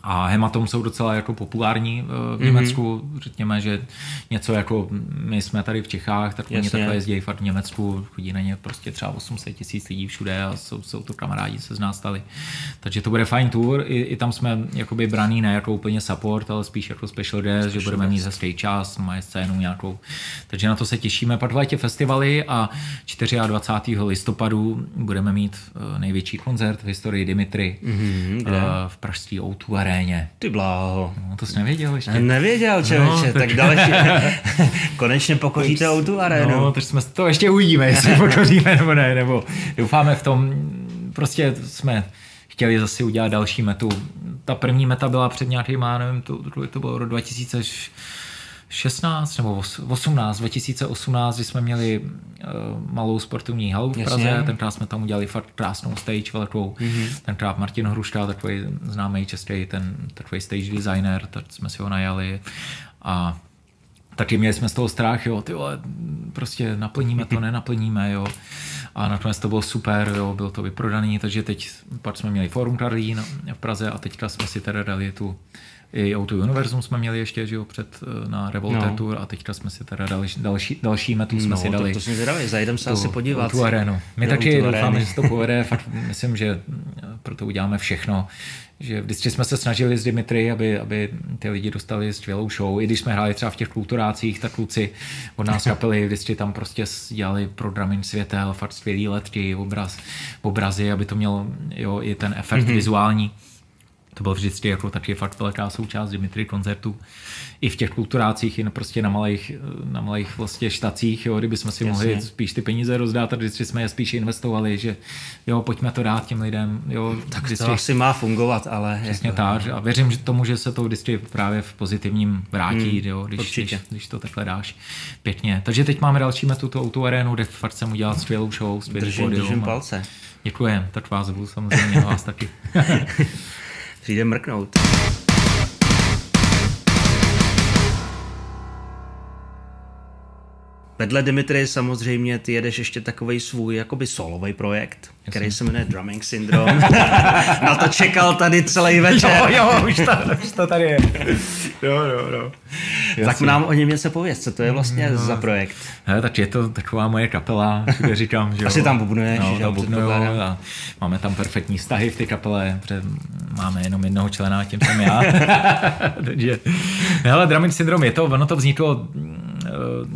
a hematom jsou docela jako populární eh, v. Německu. Mm-hmm. Řekněme, že něco jako my jsme tady v Čechách, tak oni takhle jezdí fakt v Německu, chodí na ně prostě třeba 800 tisíc lidí všude a jsou, jsou to kamarádi, se z nás stali. Takže to bude fajn tour. I, i tam jsme jakoby braný ne jako úplně support, ale spíš jako special guest, special že budeme mít zase čas, má scénu nějakou. Takže na to se těšíme. Pak v festivaly a 24. listopadu budeme mít eh, největší koncert v historii Dimitry mm-hmm, v pražský O2 aréně. Ty bláho. No, to jsi nevěděl ještě. Nevěděl, člověče, no, tak, tak další. Konečně pokoříte o tu arénu. No, to jsme to ještě uvidíme, jestli pokoříme nebo ne, nebo doufáme v tom, prostě jsme chtěli zase udělat další metu. Ta první meta byla před nějakýma, nevím, to, to bylo rok 2000 16 nebo 18, 2018, kdy jsme měli uh, malou sportovní halu v Praze, Jasně. tenkrát jsme tam udělali fakt krásnou stage velkou, mm-hmm. tenkrát Martin Hruška, takový známý český ten takový stage designer, tak jsme si ho najali a taky měli jsme z toho strach, jo, ty vole, prostě naplníme to, nenaplníme, jo. A nakonec to bylo super, jo, bylo to vyprodaný, takže teď pak jsme měli Forum Karlín v Praze a teďka jsme si teda dali tu i Auto Univerzum jsme měli ještě že jo, před, eh, na Revolte no. Tour a teďka jsme si teda dali další, další metu jsme no, si dali. To, to jsme zvědaví, zajdem se tu, asi podívat. Tu arénu. My taky doufáme, že se to povede, fakt myslím, že eh, proto uděláme všechno, že vždycky jsme se snažili s Dimitry, aby, aby ty lidi dostali skvělou show. I když jsme hráli třeba v těch kulturácích, tak kluci od nás kapely vždycky tam prostě dělali programin světel, fakt skvělý letky, obraz, obrazy, aby to mělo jo, i ten efekt mm-hmm. vizuální to bylo vždycky jako taky fakt velká součást Dimitry koncertu. I v těch kulturácích, i prostě na malých, na malých vlastně štacích, jo, kdyby jsme si Jasně. mohli spíš ty peníze rozdát a vždycky jsme je spíš investovali, že jo, pojďme to dát těm lidem. Jo, tak vždycky, to asi má fungovat, ale... Přesně jako... tak. A věřím že tomu, že se to vždycky právě v pozitivním vrátí, hmm, jo, když, když, když, to takhle dáš pěkně. Takže teď máme další metu tu autoarénu, kde fakt jsem udělat skvělou show, skvělý držím, držím palce. Děkujem, tak vás budu samozřejmě, vás taky. Přijde mrknout. Vedle Dimitry samozřejmě ty jedeš ještě takový svůj jakoby solový projekt, Jasně. který se jmenuje Drumming Syndrome. Na to čekal tady celý večer. Jo, jo, už to, už to tady je. Jo, jo, jo. Jasně. Tak nám o něm něco pověz, co to je vlastně no. za projekt? Ne, tak je to taková moje kapela, kde říkám, že Asi jo. tam bubnuješ, no, že tam bubnuju, a máme tam perfektní vztahy v té kapele, protože máme jenom jednoho člena, tím jsem já. Takže, hele, Drumming Syndrome je to, ono to vzniklo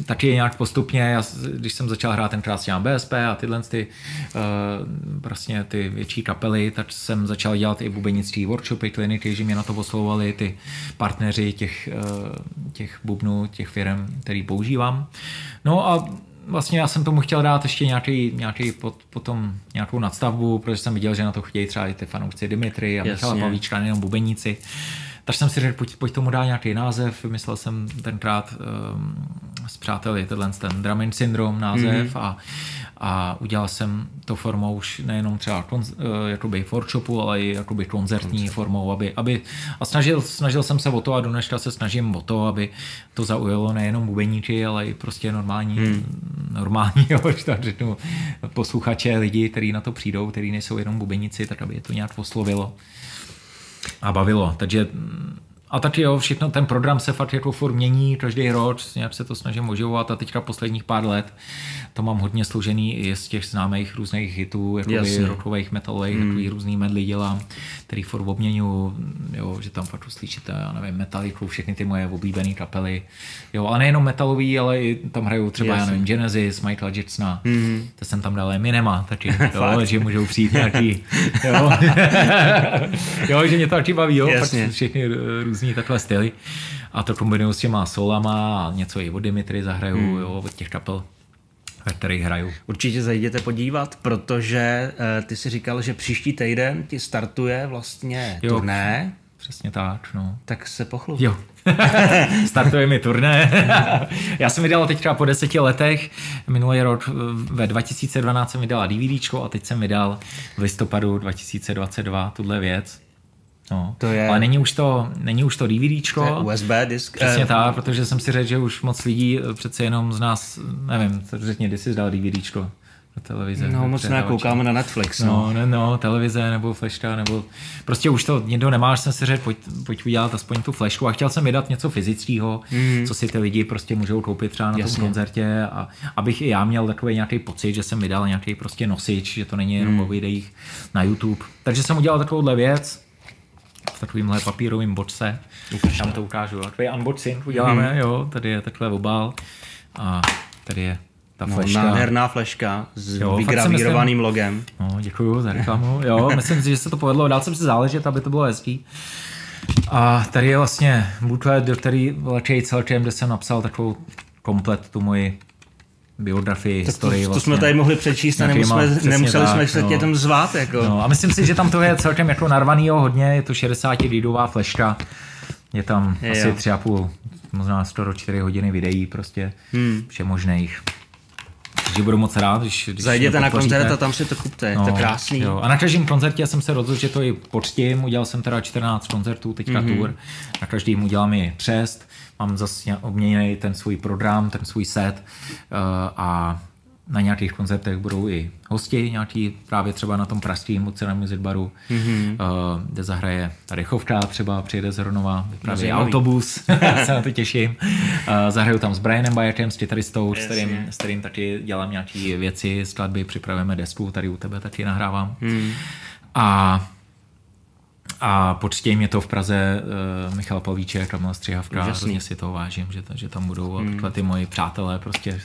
taky nějak postupně, já, když jsem začal hrát tenkrát s BSP a tyhle ty, uh, prostě ty větší kapely, tak jsem začal dělat i bubenictví workshopy, kliniky, že mě na to poslouvali ty partneři těch, uh, těch bubnů, těch firm, který používám. No a vlastně já jsem tomu chtěl dát ještě nějaký, nějaký pot, potom nějakou nadstavbu, protože jsem viděl, že na to chtějí třeba i ty fanoušci Dimitry a Michala Pavíčka, nejenom bubeníci. Tak jsem si řekl, pojď, pojď tomu dát nějaký název. Vymyslel jsem tenkrát um, s přáteli tenhle ten Dramin syndrom název mm-hmm. a, a udělal jsem to formou už nejenom třeba konz, uh, jakoby workshopu, ale i jakoby koncertní Koncert. formou, aby, aby a snažil, snažil jsem se o to a do dneška se snažím o to, aby to zaujalo nejenom bubeníky, ale i prostě normální, mm. normální, jo, tak řeknu, posluchače, lidi, kteří na to přijdou, kteří nejsou jenom bubeníci, tak aby je to nějak oslovilo a bavilo. Takže a taky jo, všechno, ten program se fakt jako furt mění každý rok, nějak se to snažím oživovat a teďka posledních pár let to mám hodně složený i z těch známých různých hitů, jako rockových, metalových, hmm. takový různý medly dělám, který furt obměňu, jo, že tam fakt uslyšíte, já nevím, metaliku, všechny ty moje oblíbené kapely, jo, ale nejenom metalový, ale i tam hrajou třeba, Jasně. já nevím, Genesis, Michael Jacksona, hmm. to jsem tam dal Minema taky, jo, že můžou přijít nějaký, jo, jo že mě to taky baví, jo, fakt všechny různý takhle styly a to kombinuju s těma solama a něco i od Dimitry zahraju, hmm. jo, od těch kapel ve kterých hraju. Určitě zajděte podívat, protože uh, ty si říkal, že příští týden ti startuje vlastně jo. turné přesně tak, no. Tak se pochlup. Jo. Startuje mi turné. Já jsem vydal teď třeba po deseti letech, minulý rok ve 2012 jsem vydala DVDčko a teď jsem vydal v listopadu 2022 tuhle věc. No. To je- Ale není už to, není už to DVDčko. To je USB disk. Přesně eh, tak, protože jsem si řekl, že už moc lidí eh, přece jenom z nás, nevím, co řekni, kdy jsi dal DVDčko do televize. No moc nekoukáme na Netflix. No. No, ne, no, televize nebo flashka, nebo prostě už to někdo nemá, jsem si řekl, pojď, pojď udělat aspoň tu flashku a chtěl jsem vydat něco fyzického, mm. co si ty lidi prostě můžou koupit třeba na Jasně. tom koncertě a abych i já měl takový nějaký pocit, že jsem vydal nějaký prostě nosič, že to není jenom mm. o videích na YouTube. Takže jsem udělal takovouhle věc, v takovýmhle papírovým bočce. Tam to ukážu. Takový unboxing uděláme, mm. jo, tady je takhle obal a tady je ta No, flashka. nádherná fleška s Jo, vygravírovaným logem. No, děkuju za reklamu. Jo, myslím si, že se to povedlo. Dál jsem si záležet, aby to bylo hezký. A tady je vlastně booklet, do který lečej celkem, kde jsem napsal takovou komplet tu moji biografii, Tak to, historii. to vlastně. jsme tady mohli přečíst a Nějakýma- nemuseli, přesně nemuseli jsme tak, se no. tě tam zvát. Jako. No, a myslím si, že tam to je celkem jako narvanýho hodně, je to 60 gigová fleška, je tam Je, asi jo. a půl, možná skoro 4 hodiny videí prostě, hmm. všemožných. Takže budu moc rád, když, když Zajděte na koncert a tam si to kupte, je to krásný. No, Jo. A na každém koncertě jsem se rozhodl, že to i poctím. Udělal jsem teda 14 koncertů, teďka Mhm. mm-hmm. tour. Na každým udělám i přest. Mám zase obměněný ten svůj program, ten svůj set uh, a na nějakých koncertech budou i hosti, nějaký právě třeba na tom pražském Lucena Music Baru, Mhm. mm-hmm. uh, kde zahraje tady Chovka, třeba přijede z Hronova, vypraví autobus, se na to těším. Uh, zahraju tam s Brianem Bajakem, s kytaristou, s kterým, s kterým taky dělám nějaké věci, skladby, připravujeme desku, tady u tebe taky nahrávám. Hmm. A a počtěj mě to v Praze uh, Michal Pavlíček, Kamila Střihavka, hrozně si to vážím, že, že tam budou a takhle ty moji přátelé prostě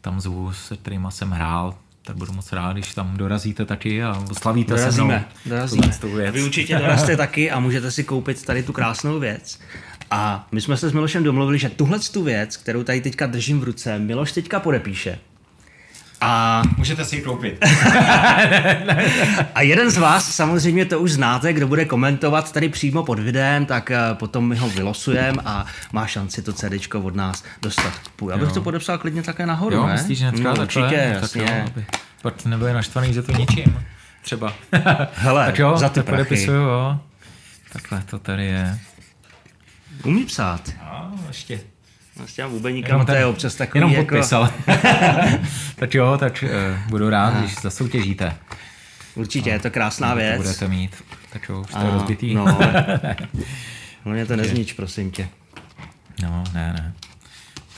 tam zvu, se kterými jsem hrál, tak budu moc rád, když tam dorazíte taky a slavíte se mnou. Dorazíme, dorazíme. Vy určitě dorazíte taky a můžete si koupit tady tu krásnou věc. A my jsme se s Milošem domluvili, že tuhle tu věc, kterou tady teďka držím v ruce, Miloš teďka podepíše. A, Můžete si ji koupit. a jeden z vás, samozřejmě to už znáte, kdo bude komentovat tady přímo pod videem, tak eh, potom my ho vylosujeme a má šanci to CD od nás dostat. Půj, abych Jo. to podepsal klidně také nahoru, Jo, ne? myslíš, že no, takhle? určitě, Tak jasně. jo, aby pak nebyli naštvaný, že to ničím. Třeba. Hele, tak jo, za ty tak prachy. podepisuju, jo. Takhle to tady je. Umí psát. A ještě. No, s těma bubeníkama to je občas takový jenom jako... podpis, ale. tak jo, tak uh, budu rád, když zasoutěžíte. Určitě, je to krásná To věc. budete mít. Tak jo, už to je A, rozbitý. No, ale- hlavně to neznič, prosím tě. no, ne, ne.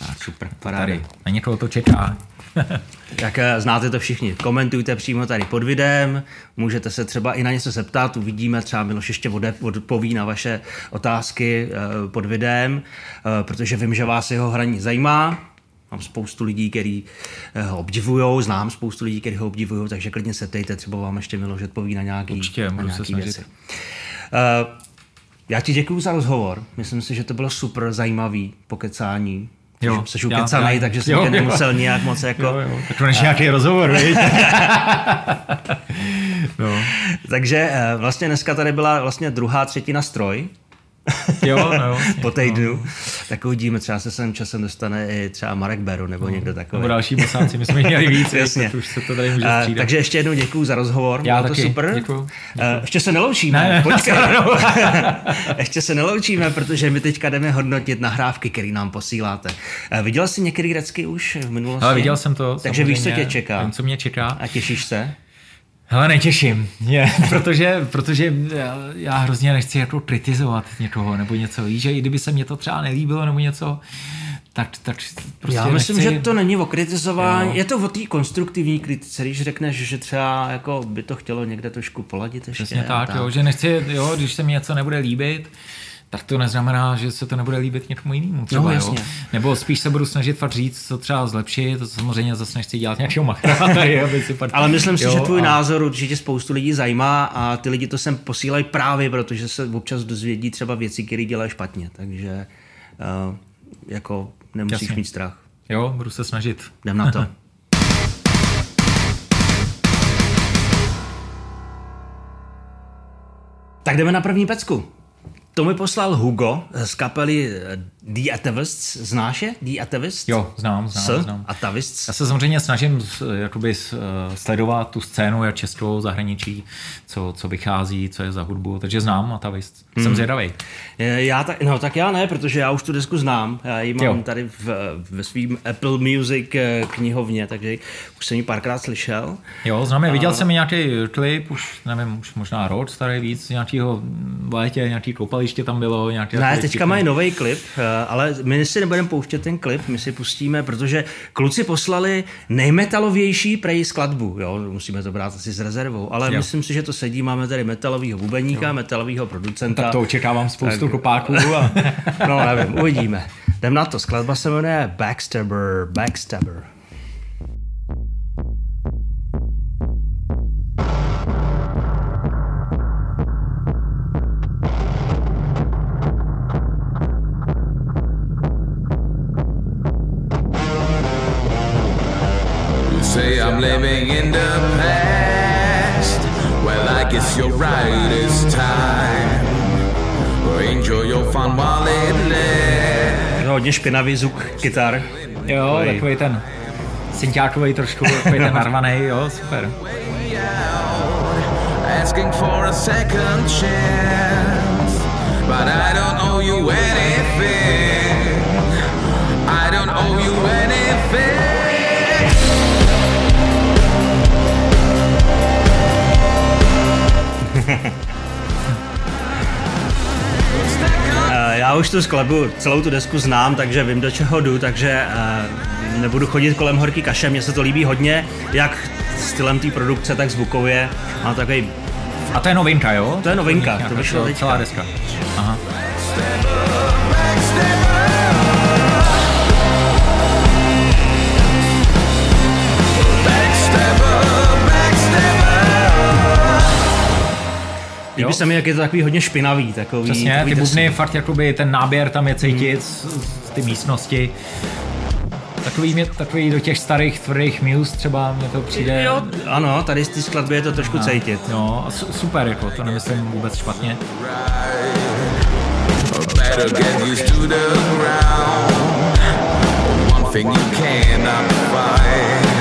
Tak super, paráda. tady. Na někoho to čeká. Tak eh, znáte to všichni. Komentujte přímo tady pod videem, můžete se třeba i na něco zeptat, uvidíme, třeba Miloš ještě odpoví na vaše otázky eh, pod videem, eh, protože vím, že vás jeho hraní zajímá. Mám spoustu lidí, kteří ho obdivují, znám spoustu lidí, kteří ho obdivují, takže klidně se ptejte, třeba vám ještě Miloš odpoví na nějaký, Určitě, na se nějaký snažit. věci. Já ti děkuji za rozhovor. Myslím si, že to bylo super zajímavý pokecání. Jo, Jsi ukecanej, takže jsem tě jo. nemusel nějak moc jako... Jo, jo. Tak konečně nějaký rozhovor, no. Takže eh, vlastně dneska tady byla vlastně druhá třetina stroj Jo, no jo. po týdnu. Tak uvidíme, třeba se sem časem dostane i třeba Marek Beru nebo někdo takový. Nebo další bosáci, my jsme měli víc, Jasně. už se to tady může střídat. takže ještě jednou děkuji za rozhovor, Já bylo to taky, super. děkuju, Eh, ještě se neloučíme, Ne, ne, počkej. no. ještě se neloučíme, protože my teďka jdeme hodnotit nahrávky, které nám posíláte. Eh, viděl jsi některý recky už v minulosti? Ale viděl jsem to. Takže víš, co tě čeká. Vím, co mě čeká. A těšíš se? Hele, netěším, je, protože, protože já, já hrozně nechci jako kritizovat někoho nebo něco, víš, že i kdyby se mě to třeba nelíbilo nebo něco, tak, tak prostě Já myslím, nechci... že to není o kritizování, Jo. je to o té konstruktivní kritice, když řekneš, že třeba jako by to chtělo někde trošku poladit ještě. Přesně a tak, jo, že nechci, jo, když se mi něco nebude líbit, tak to neznamená, že se to nebude líbit někomu jinému třeba, No, jo. jasně. Nebo spíš se budu snažit fakt říct, co třeba zlepšit, to samozřejmě zase nechci dělat nějakého machra tady, aby si pak... Ale myslím si, jo, že tvůj a- názor určitě spoustu lidí zajímá a ty lidi to sem posílají právě, protože se občas dozvědí třeba věci, které dělají špatně, takže uh, jako nemusíš Jasně. mít strach. Jo, budu se snažit. Jdem na to. tak jdeme na první pecku. To mi poslal Hugo z kapely eh, The Atavists. Znáš je? The Atavists? Jo, znám, znám, S? znám. Atavists? Já se samozřejmě snažím s- jakoby eh, sledovat tu scénu, jak českou zahraničí, co, co vychází, co je za hudbu, takže znám Atavist. Hmm. Jsem zvědavý. Eh, Já tak, no tak já ne, protože já už tu desku znám. Já ji mám Jo. tady v, ve svým Apple Music eh, knihovně, takže už jsem ji párkrát slyšel. Jo, znám je, viděl jsem i nějaký klip, už nevím, už možná rok starý víc, nějakého v létě, nějaký koupaliště tam bylo, nějaké... Ne, teďka mají nový klip, eh, ale my si nebudeme pouštět ten klip, my si pustíme, protože kluci poslali nejmetalovější prej skladbu, jo, musíme to brát asi s rezervou, ale Jo. myslím si, že to sedí, máme tady metalového bubeníka, metalového producenta. Tak to očekávám spoustu Tak- kopáků a... No, nevím, uvidíme. Jdem na to, skladba se jmenuje Backstabber, Backstabber. Living in the past. Well, I guess you're right, it's time. Enjoy your fun while it lasts. Hodně špinavý zvuk kytar. Jo, Takový- takový ten synťákový trošku, takový ten narvaný, jo, super. Asking for a second chance. But I don't owe you anything. Já už tu skladbu, celou tu desku znám, takže vím, do čeho jdu, takže eh, nebudu chodit kolem horký kaše, mně se to líbí hodně, jak stylem té produkce, tak zvukově. Má takový A to je novinka, jo? To je novinka, to vyšlo. Celá deska. Aha. Líbí se mi, jak je to takový hodně špinavý, takový. Přesně, takový ty bubny, fakt jakoby ten náběr tam je cítit z, z ty místnosti. Takový, mě, takový do těch starých tvrdých Muse třeba mě to přijde. Jo, ano, tady z té skladby je to trošku cítit. No, a su- super, jako, to nemyslím vůbec špatně. Thing you cannot fight.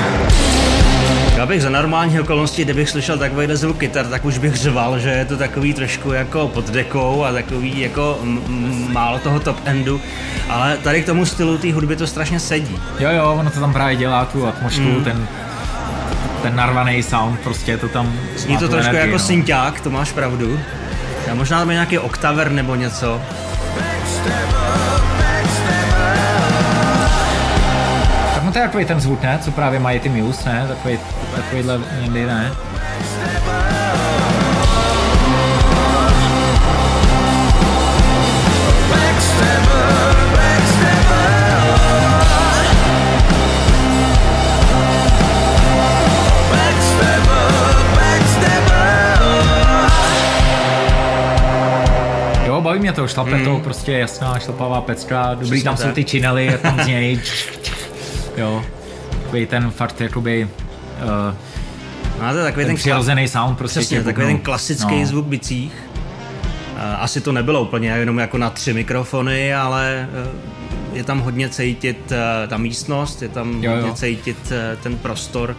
Já bych za normální okolností, kdybych slyšel takovýhle zvuk kytar, tak už bych řval, že je to takový trošku jako pod dekou a takový jako málo toho top endu, ale tady k tomu stylu té hudby to strašně sedí. Jo, jo, ono to tam právě dělá tu atmosféru, mm. ten, ten narvaný sound, prostě to tam Zní to trošku energii, jako no. synťák, to máš pravdu. A možná tam je nějaký oktaver nebo něco. No to je takový ten zvuk, ne? Co právě mají ty Muse, ne? Takový, takovýhle někdy, ne? Jo, baví mě to, šlape to, prostě jasná šlapavá pecka, dobrý Přesně tam jsou tak. ty činely, jak tam znějí. Jo, takový ten fakt jakoby uh, Máte takový ten ten, kla- přirozený sound prostě Přesně, takový ten klasický No. zvuk bicích. Eh, Asi to nebylo úplně jenom jako na tři mikrofony, ale eh, je tam hodně cítit ta místnost, je tam Jo, jo. hodně cítit ten prostor.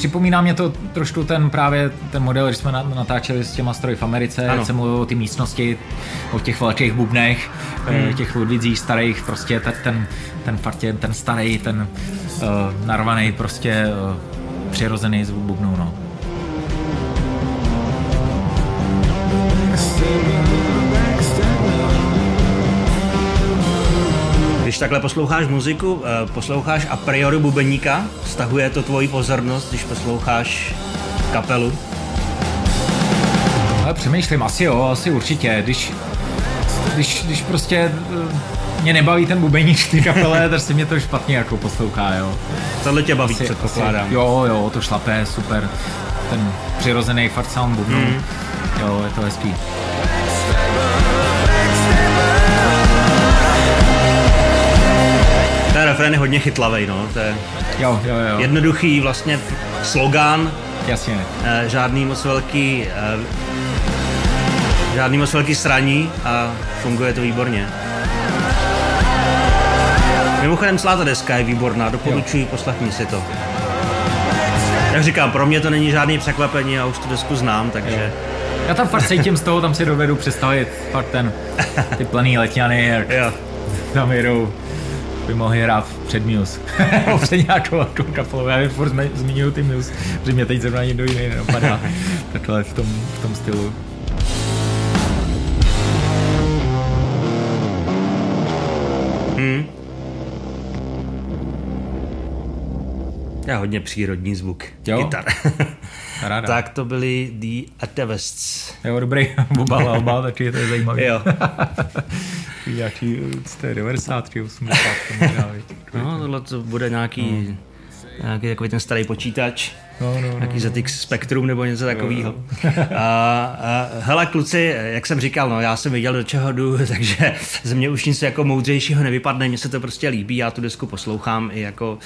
Připomíná mě to trošku ten právě ten model, když jsme na- natáčeli s těma stroji v Americe, Ano. jak jsem mluvil o ty místnosti, o těch velkých bubnech, hmm. těch Ludvidzích starých, prostě ten, ten, je ten starý, ten uh, narvaný, prostě uh, přirozený zvuk bubnů, no. Když takhle posloucháš muziku, eh, posloucháš a priori bubeníka, stahuje to tvoji pozornost, když posloucháš kapelu. Ale přemýšlím, asi jo, asi určitě, když, když, když prostě eh, mě nebaví ten bubeník v té kapele, tak se mě to špatně jako poslouchá, jo. Tohle tě baví, Asi- předpokládám. asi- Jo, jo, to šlapé, super. Ten přirozený fart sound bubnů. Mm. Jo, je to hezký. Refrén je hodně chytlavý, no. To je Jo, jo, jo, jednoduchý vlastně slogán, jasně. eh, žádný moc velký eh, Žádný moc velký sraní a funguje to výborně. Mimochodem celá ta deska je výborná, doporučuji, poslechni si to. Jak říkám, pro mě to není žádný překvapení, já už tu desku znám, takže... Já tam fakt cítím z toho, tam si dovedu představit fakt ten, ty planý letňany, jak Jo. tam jedou by mohli hrát před Muse. Nebo před nějakou velkou kapelou. Já furt zmi- zmiňuju ty Muse, protože mě teď zrovna někdo jiný nenapadá. Takhle v tom, v tom stylu. Je hodně přírodní zvuk. Jo. Kytar. Paráda. tak to byli The Activists. Jo, dobrý, oba alba, taky to je zajímavý. Jo. Nějaký, to je 93, 80, to možná. No, tohle to bude nějaký, nějaký takový ten starý počítač. No, no, no. Nějaký ZX Spectrum nebo něco takového. A, a, hele, kluci, jak jsem říkal, no, já jsem věděl, do čeho jdu, takže ze mě už nic jako moudřejšího nevypadne, mně se to prostě líbí, já tu desku poslouchám i jako,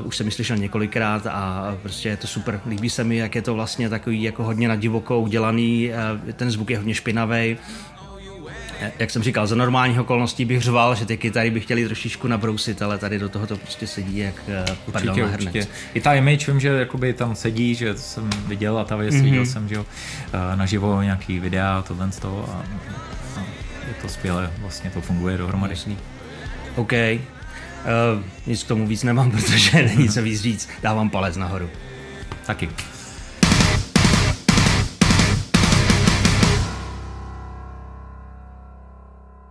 uh, už jsem ji slyšel několikrát a prostě je to super. Líbí se mi, jak je to vlastně takový jako hodně na divoko udělaný, uh, ten zvuk je hodně špinavý. Jak jsem říkal, za normálních okolností bych řval, že ty kytary bych chtěli trošičku nabrousit, ale tady do toho to prostě sedí jak eh, pardon Určitě, na hrnec. určitě. I ta image, vím, že jakoby tam sedí, že jsem viděl a ta věc, mm-hmm. viděl jsem, že jo, eh, naživo nějaký videa, tohle z toho a, a je to skvěle, vlastně to funguje dohromady. Jasný. OK. Uh, nic k tomu víc nemám, protože není co víc říct. Dávám palec nahoru. Taky.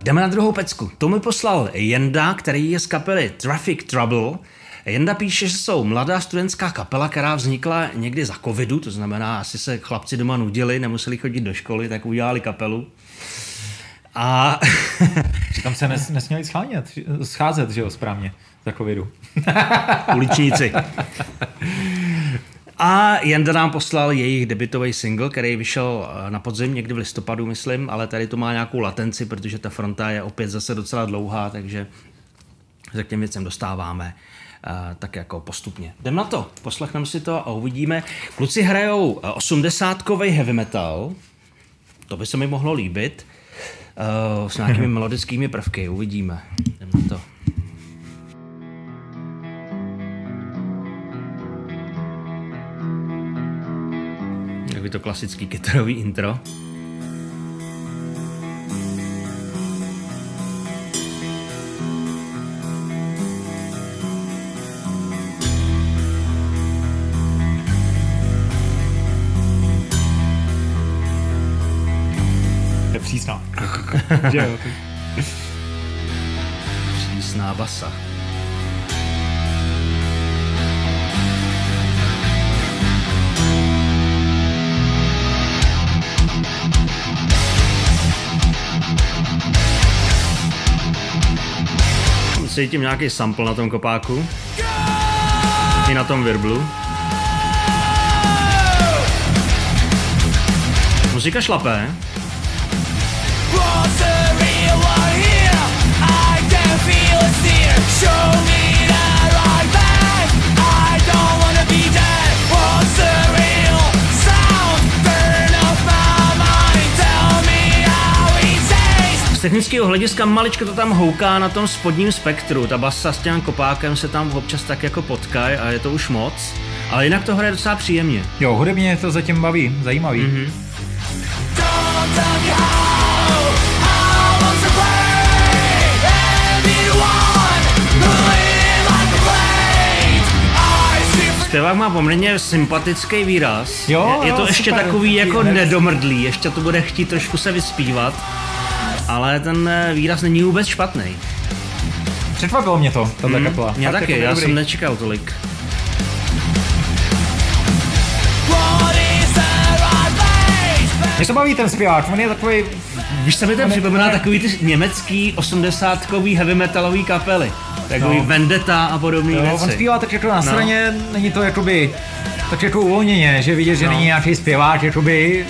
Jdeme na druhou pecku. To mi poslal Jenda, který je z kapely Traffic Trouble. Jenda píše, že jsou mladá studentská kapela, která vznikla někdy za covidu, to znamená, asi se chlapci doma nudili, nemuseli chodit do školy, tak udělali kapelu. A Tam se nes, nesměli schánět, scházet, že jo, správně, za covidu. uličníci. A Jenda nám poslal jejich debitový single, který vyšel eh, na podzim někdy v listopadu, myslím, ale tady to má nějakou latenci, protože ta fronta je opět zase docela dlouhá, takže se k těm věcem dostáváme uh, tak jako postupně. Jdem na to, poslechneme si to a uvidíme. Kluci hrajou 80-kový heavy metal, to by se mi mohlo líbit, s nějakými melodickými prvky, uvidíme. Jdem na to. Klasický kytarový intro. Je přísná. Přísná basa. Cítím nějaký sample na tom kopáku. I na tom virblu. Muzika šlapé. Show me right. I don't Z technického hlediska maličko to tam houká na tom spodním spektru. Ta basa s tím kopákem se tam občas tak jako potkají a je to už moc. Ale jinak to hraje docela příjemně. Jo, hudebně to zatím baví, zajímavý. Mm-hmm. Zpěvák má poměrně sympatický výraz. Jo, je, je to jo, ještě super. takový jako nedomrdlý, ještě to bude chtít trošku se vyspívat. Ale ten eh, výraz není vůbec špatný. Překvapilo mě to, tato mm, kapela. Já Fakt taky, jako já dobrý. jsem nečekal tolik. Mě to baví ten zpěvák, on je takový Víš, co mi to připomíná takový ty německý 80-kový heavy metalový kapely. Takový No. Vendetta a podobné Jo, věci. on zpívá tak jako na No. straně, není to jakoby tak jako uvolněně, že vidět, že No. není nějaký zpěvák, jakoby,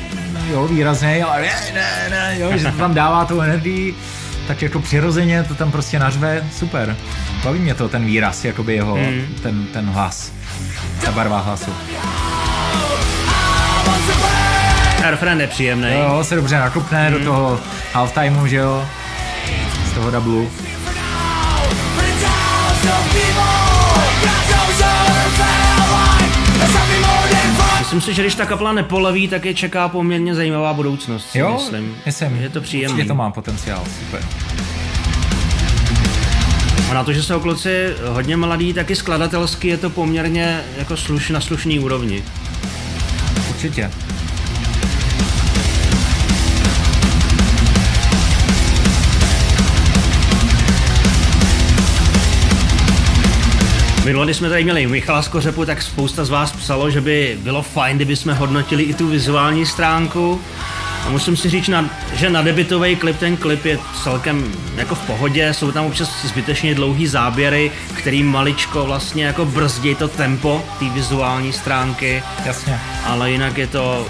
jo, výrazný, ale ne, ne, ne, jo, že to tam dává tu energii, tak jako přirozeně to tam prostě nařve, super. Baví mě to, ten výraz, jakoby jeho, Hmm. ten, ten hlas, ta barva hlasu. I want to play. A refrén nepříjemný. Jo, se dobře nakupne Hmm. do toho halftimeu, že jo? Z toho dublu. Myslím si, že když ta kapela nepoleví, tak je čeká poměrně zajímavá budoucnost. Jo, myslím. myslím. Je to příjemný. Je to má potenciál, super. A na to, že jsou kluci hodně mladí, taky skladatelsky je to poměrně jako sluš, na slušný úrovni. Určitě. Minule, když jsme tady měli Michala Skořepu, tak spousta z vás psalo, že by bylo fajn, kdyby jsme hodnotili i tu vizuální stránku. A musím si říct, že na debitový klip ten klip je celkem jako v pohodě, jsou tam občas zbytečně dlouhý záběry, který maličko vlastně jako brzdí to tempo té vizuální stránky, Jasně. ale jinak je to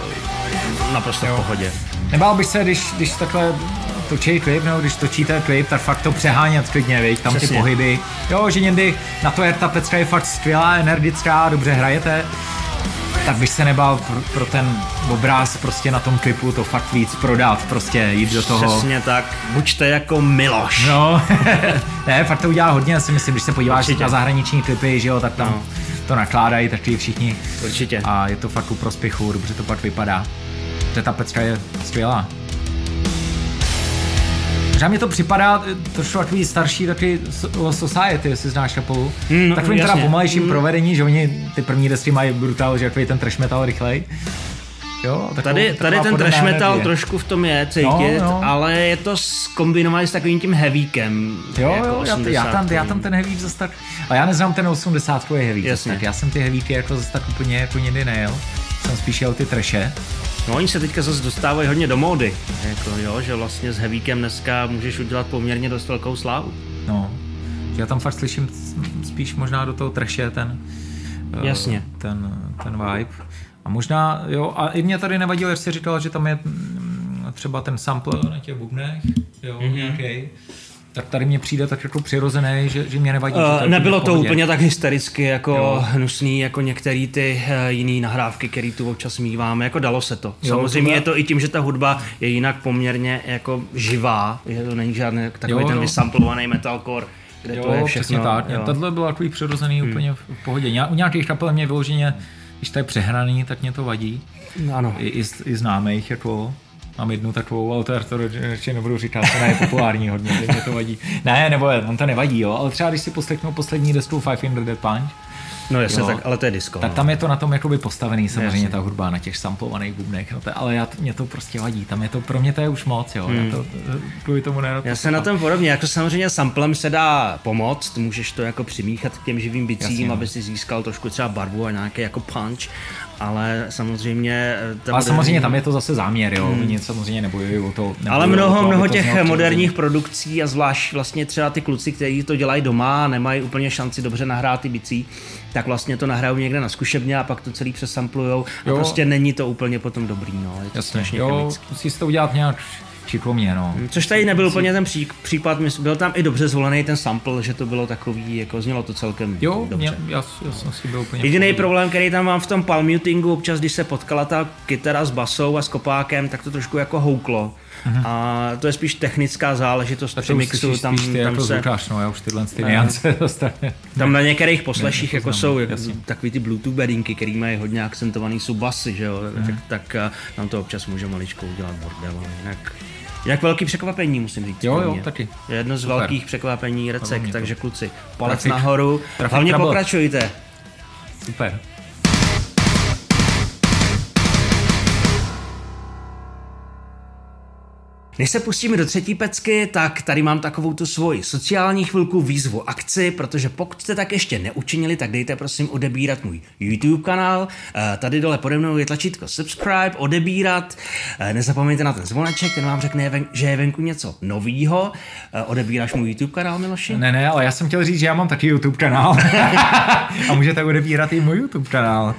naprosto v pohodě. Nebál bych se, když, když takhle točí klip, nebo když točíte klip, tak fakt to přehánět klidně, viď? tam ty Přesně. pohyby. Jo, že někdy na to je ta pecka je fakt skvělá, energická, dobře hrajete, tak bych se nebál pro, pro ten obráz prostě na tom klipu to fakt víc prodat, prostě jít do toho. Přesně tak, buďte jako Miloš. No, ne, fakt to udělá hodně, já si myslím, když se podíváš Určitě. na zahraniční klipy, že jo, tak tam No. to nakládají taky všichni. Určitě. A je to fakt ku prospěchu, dobře to pak vypadá. Ta pecka je skvělá. Možná mi to připadá eh, trošku takový starší, takový so- Society, jestli znáš kapelu. Mm, no, Takovým teda jasně. pomalejším Mm. provedení, že oni ty první desky mají brutál, že takový ten trash metal rychlej. Jo, takovou- Tady, tady ten trash metal energie. trošku v tom je cítit, No, no. ale je to skombinované s takovým tím heavíkem. Jo, jako jo, já, já, tam, já tam ten heavy zase tak, a já neznám ten 80 heavy zase Jasně. tak, já jsem ty heavyky jako zase tak úplně jako nikdy nejel. Jsem spíš jel ty treše. No oni se teďka zase dostávají hodně do módy, jako jo, že vlastně s heavíkem dneska můžeš udělat poměrně dost velkou slávu. No, já tam fakt slyším spíš možná do toho treše ten, eh, Jasně. ten, ten vibe. A možná, jo, a i mě tady nevadilo, jestli říkal, že tam je mm, třeba ten sample na těch bubnech, jo, Mhm. mm-hmm. nějaký. Tak tady mně přijde tak jako přirozený, že, že mě nevadí. Uh, je nebylo to úplně tak hystericky jako Jo. hnusný, jako některé ty uh, jiné nahrávky, které tu občas míváme, jako dalo se to. Jo, Samozřejmě tohle- je to i tím, že ta hudba je jinak poměrně jako živá, že to není žádný takový Jo, ten jo. vysamplovaný metalcore, kde Jo, to je přesně všechno. tak. jo. Tohle bylo takový přirozený hmm. úplně v pohodě. U nějakých kapel mě vyloženě, když to je přehraný, tak mě to vadí. Ano. I, i, i známých, jako mám jednu takovou, ale to, to ještě nebudu říkat, ona je populární hodně, mě to vadí. Ne, nebo on to nevadí, jo, ale třeba když si poslechnu poslední desku Five Finger Dead Punch, No jasně, Jo. tak, ale to je disco. tak no. tam je to na tom jakoby postavený, samozřejmě Jasně. ta hudba na těch samplovaných bubnech, no to, ale já, mě to prostě vadí, tam je to, pro mě to je už moc, jo, hmm. já to kvůli tomu nerad Já se na tom podobně, jako samozřejmě samplem se dá pomoct, můžeš to jako přimíchat k těm živým bicím, Jasně, no. aby si získal trošku třeba barvu a nějaký jako punch, ale samozřejmě... eh, ta Ale moderní- samozřejmě tam je to zase záměr, jo, oni samozřejmě nebojují o to. Ale nebojují o mnoho, to, aby mnoho to těch znělo moderních produkcí a zvlášť vlastně třeba ty kluci, kteří to dělají doma a nemají úplně šanci dobře nahrát ty bicí, tak vlastně to nahrajou někde na zkušebně a pak to celý přesamplujou a Jo. prostě není to úplně potom dobrý, no. Je to Jasně, strašně jo, chemický. musí to udělat nějak šikovně, no. Což tady nebyl úplně ten pří, případ, byl tam i dobře zvolený ten sample, že to bylo takový, jako znělo to celkem Jo, dobře. mě, já, já jsem si byl úplně... Jediný problém, který tam mám v tom palm mutingu, občas když se potkala ta kytara s basou a s kopákem, tak to trošku jako houklo. A to je spíš technická záležitost při mixu, tam, tam jako se, zvukář, no, já už tyhle ty niance dostane. tam na některých posleších jako jsou jak, jasně. takový ty Bluetooth bedinky, který mají hodně akcentovaný subasy, že jo, tak, tak a, tam to občas může maličko udělat bordel, ale jinak, jinak velký překvapení, musím říct. Jo, jo, taky. Jedno z Super. velkých překvapení recek, takže kluci, palec Traffic. nahoru, Traffic hlavně trouble. pokračujte. Super. Než se pustíme do třetí pecky, tak tady mám takovou tu svoji sociální chvilku výzvu akci, protože pokud jste tak ještě neučinili, tak dejte prosím odebírat můj YouTube kanál. Eh, Tady dole pode mnou je tlačítko subscribe, odebírat. Eh, Nezapomeňte na ten zvoneček, ten vám řekne, že je venku něco novýho. Eh, Odebíráš můj YouTube kanál, Miloši? Ne, ne, ale já jsem chtěl říct, že já mám taky YouTube kanál. a můžete odebírat i můj YouTube kanál.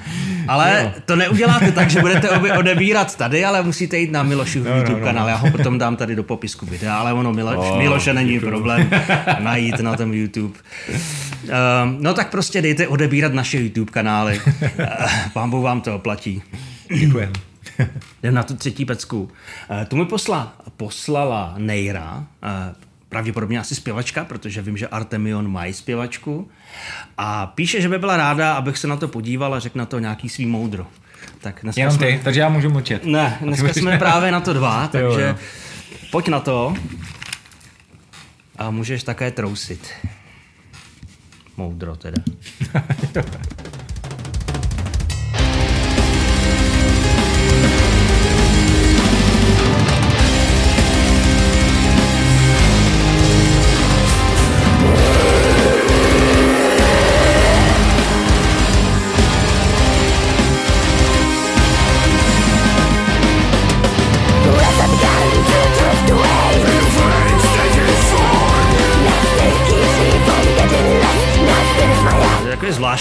Ale to neuděláte tak, že budete obě odebírat tady, ale musíte jít na Milošův No, YouTube kanál. Já ho potom dám tady do popisku videa, ale ono Miloš, Oh, Miloše není problém najít na tom YouTube. Um, no tak prostě dejte odebírat naše YouTube kanály. Uh, Pán vám to oplatí. Děkujem. Jdem na tu třetí pecku. Eh, Tu mi posla, poslala Nejra, eh, pravděpodobně asi zpěvačka, protože vím, že Artemion mají zpěvačku. A píše, že by byla ráda, abych se na to podíval a řekl na to nějaký svý moudro. Tak dneska Jenom jsme... ty, takže já můžu mlčet. Ne, dneska jsme právě na to dva, Jo, takže jo. Pojď na to. A můžeš také trousit. Moudro teda.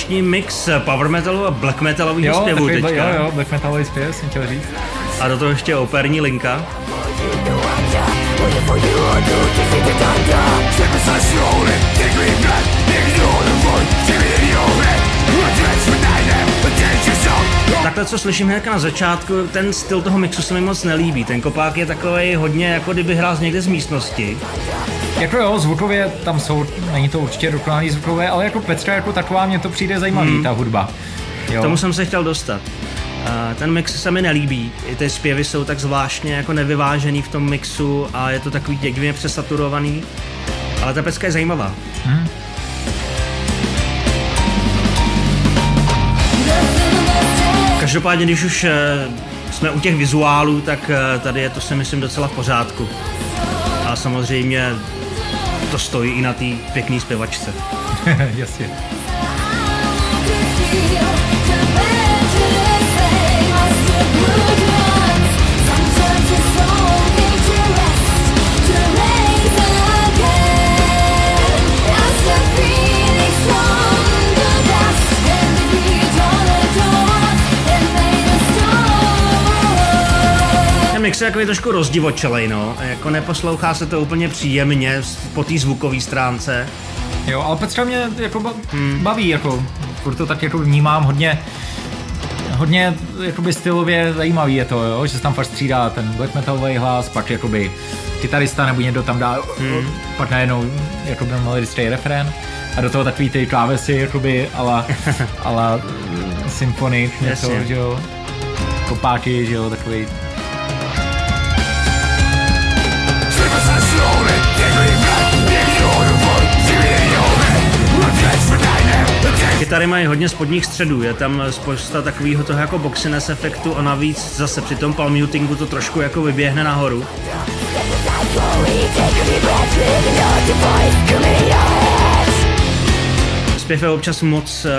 zvláštní mix power metalu a black zpěvů takový, teďka. jo, jo, black metalový zpěv, jsem chtěl říct. A do toho ještě operní linka. Takhle, co slyším hned na začátku, ten styl toho mixu se mi moc nelíbí. Ten kopák je takový hodně, jako kdyby hrál z někde z místnosti. Jako jo, zvukově tam jsou, není to určitě dokonalý zvukové, ale jako Petra jako taková mně to přijde zajímavý, hmm. ta hudba. Jo. K tomu jsem se chtěl dostat. A ten mix se mi nelíbí. I ty zpěvy jsou tak zvláštně jako nevyvážený v tom mixu a je to takový děkvě přesaturovaný. Ale ta pecka je zajímavá. Každopádně, když už eh, jsme u těch vizuálů, tak eh, tady je to si myslím docela v pořádku. A samozřejmě to stojí i na té pěkné zpěvačce. Jasně. Je takový trošku rozdivočelej, no. Jako neposlouchá se to úplně příjemně po té zvukové stránce. Jo, ale Petra mě jako ba- baví, jako, furt to tak jako vnímám hodně, hodně jakoby stylově zajímavý je to, jo? že se tam fakt střídá ten black metalový hlas, pak jakoby kytarista nebo někdo tam dá, hmm. pak najednou jakoby melodický refrén a do toho takový ty klávesy jakoby ala, ala symfonik, něco, Jasně. že jo, kopáky, že jo, takový Kytary mají hodně spodních středů, je tam spousta takového toho jako boxiness efektu a navíc zase při tom palm mutingu to trošku jako vyběhne nahoru. Zpěv je občas moc uh,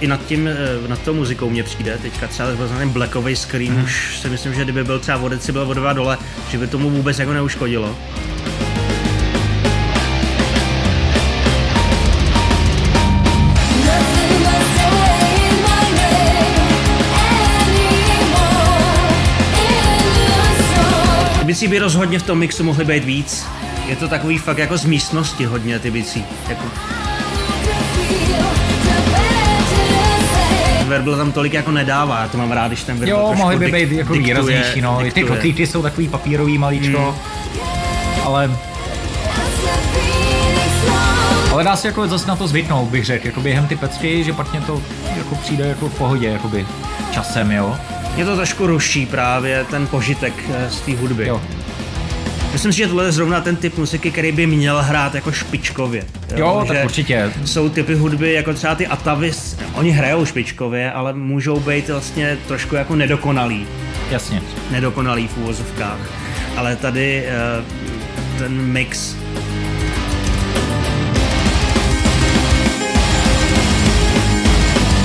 i nad tím, uh, nad tou muzikou mě přijde. Teďka třeba byl ten blackový screen, hmm. už si myslím, že kdyby byl třeba o deci, byl o dva dole, že by tomu vůbec jako neuškodilo. Bicí by rozhodně v tom mixu mohly být víc. Je to takový fakt jako z místnosti hodně ty bicí. Jako verbal tam tolik jako nedává, já to mám rád, když ten verbal Jo, mohly by být jako výraznější, no. Ty kotlíky jsou takový papírový malíčko, ale Ale dá se jako zase na to zvyknout, bych řekl, jako během ty pecky, že pak mě to jako přijde jako v pohodě, jakoby časem, jo. Mě to trošku ruší právě ten požitek eh, z té hudby. Jo. Myslím si, že tohle je zrovna ten typ muziky, který by měl hrát jako špičkově. Jo, tak Že určitě. Jsou typy hudby, jako třeba ty Atavis, oni hrajou špičkově, ale můžou být vlastně trošku jako nedokonalý. Jasně. Nedokonalý v úvozovkách. Ale tady eh, ten mix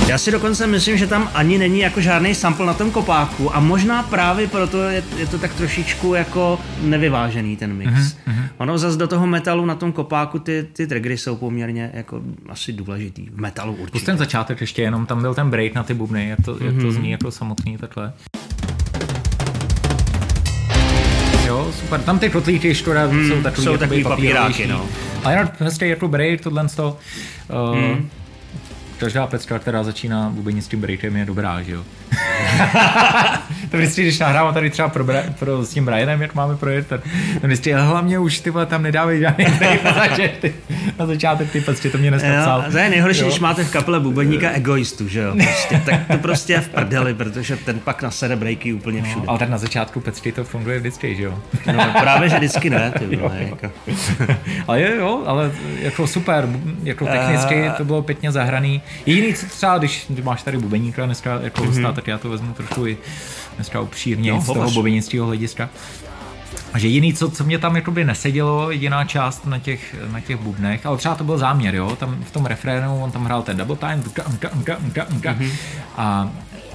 Já si dokonce myslím, že tam ani není jako žádný sample na tom kopáku a možná právě proto je, je to tak trošičku jako nevyvážený ten mix. Mm-hmm. Ono zase do toho metalu na tom kopáku ty, ty triggery jsou poměrně jako asi důležitý. V metalu určitě. ten začátek ještě jenom, tam byl ten break na ty bubny, jak to, mm-hmm. jak to zní jako samotný takhle. Jo, super. Tam ty kotlíky škoda mm, jsou takový, jsou jakoby takový papíráky, no. Ale jinak hezký jako break, tohle z toho. Uh, mm. Každá pecka, která začíná vůbec s tím breakem, je dobrá, že jo? to vždycky, když nahrávám tady třeba pro, Bra- pro, s tím Brianem, jak máme projet, tak to vždycky, ale hlavně už ty tam nedávají žádný break na začátek, ty, na začátek ty pecky, to mě dneska psal. Jo, to je nejhorší, Jo. když máte v kapele bubeníka egoistu, že jo? Prostě, tak to prostě je v prdeli, protože ten pak nasede breaky úplně všude. Ale tak na začátku pecky to funguje vždycky, že jo? No, právě, že vždycky ne, ty vole, jako. ale je, jo, ale jako super, jako technicky to bylo pěkně zahraný. Jediný, co třeba, když, máš tady bubeníka dneska jako hosta, tak já to vezmu trošku i dneska upřírně Jo, z toho bubenického hlediska. A že jediný, co, co mě tam jakoby nesedělo, jediná část na těch, na těch bubnech, ale třeba to byl záměr, jo, tam v tom refrénu, on tam hrál ten double time, unka, unka, unka, unka, unka, Mhm. a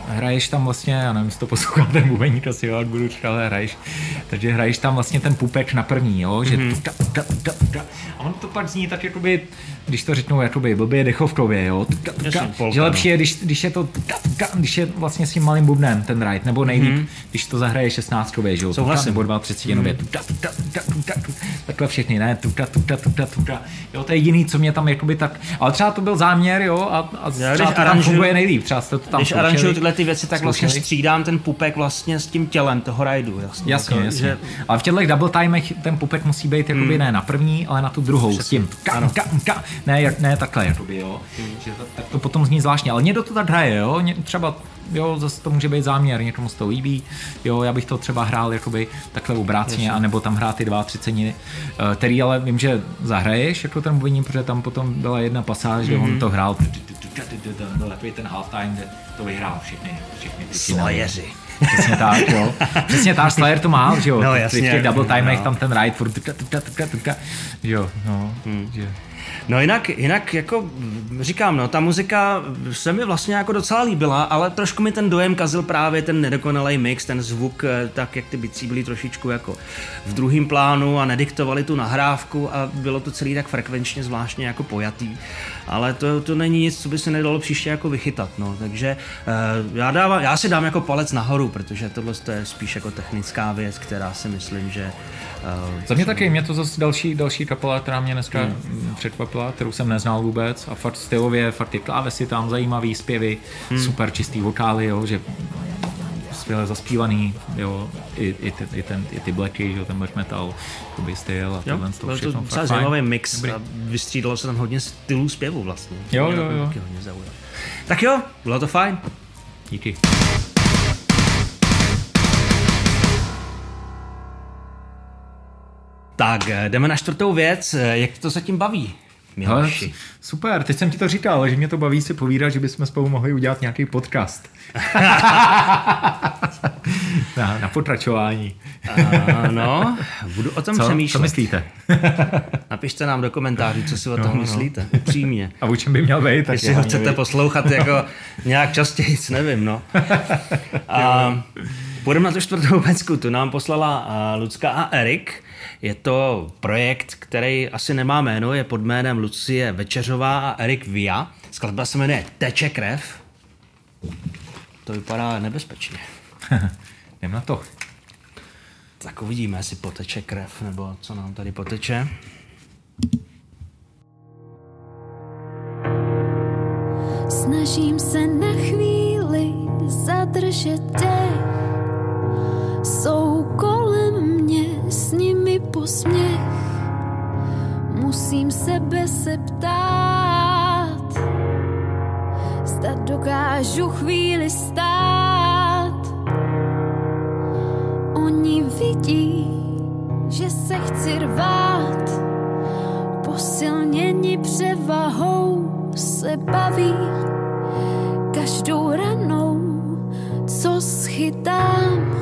hraješ tam vlastně, já nevím, jestli to poslouchá ten bubeník, asi jo, budu říkat, ale hraješ, takže hraješ tam vlastně ten pupek na první, jo, že Mhm. tuka, tuka, tuka, tuka. a on to pak zní tak jakoby, když to řeknu jakoby blbě dechovkově, jo, Jasně, polka, že no. lepší je, když, když je to když je vlastně s tím malým bubnem ten ride, nebo nejlíp, Mhm. když to zahraje 16 že jo, Souhlasím. nebo 32 jenově, tuka, tuka, tuka, tuka, tuka, takhle všechny, ne, tuka, tuka, tuka, tuka, jo, to je jediný, co mě tam jakoby tak, ale třeba to byl záměr, jo, a, a třeba když to tam aranžuju- funguje nejlíp, třeba to tam Když aranžuju tyhle ty věci, tak vlastně střídám ten pupek vlastně s tím tělem toho rajdu. Jasně, Jasně, jako, jasně. Že, Ale v těchto double timech ten pupek musí být jakoby ne na první, ale na tu druhou s tím ka, ka, ka, ne, jak- ne takhle, jakoby, jo. Že to, tak to potom zní zvláštně, ale někdo to tak hraje, jo. Ně, třeba jo, zase to může být záměr, někomu se to líbí, jo, já bych to třeba hrál jakoby takhle obráceně, anebo tam hrát ty dva třicení, eh, který ale vím, že zahraješ jako ten bubeník, protože tam potom byla jedna pasáž, kde on to hrál, takový ten halftime, kde to vyhrál všechny, všechny ty. Slayeři. Přesně tak, jo. Přesně tak, Slayer to má, že jo. No, jasně, V těch double timech no. tam ten ride furt jo, no, že. No jinak, jinak jako říkám, no, ta muzika se mi vlastně jako docela líbila, ale trošku mi ten dojem kazil právě ten nedokonalý mix, ten zvuk, eh, tak jak ty bicí byly trošičku jako v druhém plánu a nediktovali tu nahrávku a bylo to celý tak frekvenčně zvláštně jako pojatý. Ale to, to není nic, co by se nedalo příště jako vychytat, no. Takže eh, já, dávám, já si dám jako palec nahoru, protože tohle to je spíš jako technická věc, která si myslím, že eh, Za mě taky, mě to zase další, další kapela, která mě dneska hmm. Překvapila, kterou jsem neznal vůbec a fakt stylově, fakt ty klávesy tam, zajímavý zpěvy, hmm. super čistý vokály, jo, že skvěle zaspívaný, jo, i, i, ty, i, ten, i ty blacky, že jo, ten black metal, jakoby styl a Jo, tohle to byl všechno. to zajímavý mix Dobrý. a vystřídalo se tam hodně stylů zpěvu vlastně. Jo, jo, to jo. zaujalo. Tak jo, bylo to fajn. Díky. Tak, eh, jdeme na čtvrtou věc. Eh, Jak to se tím baví? Miloši? super, teď jsem ti to říkal, že mě to baví si povídat, že bychom spolu mohli udělat nějaký podcast. na, na pokračování. Ano, budu o tom Co, co přemýšlet. myslíte? Napište nám do komentářů, co si o tom myslíte. Upřímně. A o čem by měl být? tak Jestli je ho chcete být. poslouchat jako nějak častěji, nevím, no. A půjdeme na tu čtvrtou pecku. Tu nám poslala a, Lucka a Erik. Je to projekt, který asi nemá jméno, je pod jménem Lucie Večeřová a Erik Via. Skladba se jmenuje Teče krev. To vypadá nebezpečně. Jdem na to. Tak uvidíme, jestli poteče krev, nebo co nám tady poteče. Snažím se na chvíli zadržet dech. Jsou kolem mě s nimi posměch. Musím sebe se ptát, zda dokážu chvíli stát. Oni vidí, že se chci rvát, posilněni převahou se baví každou ranou, co schytám,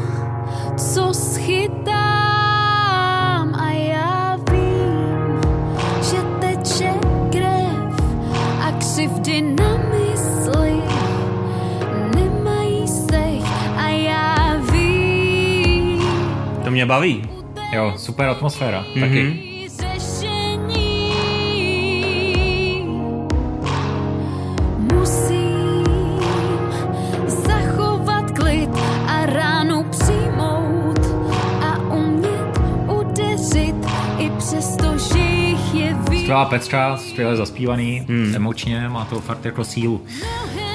co schytám křivdy na mysli nemají stech a já vím, To mě baví. Jo, super atmosféra. Mm-hmm. Taky. Skvělá pecka, skvěle zaspívaný, hmm. emočně, má to fakt jako sílu. Mnohem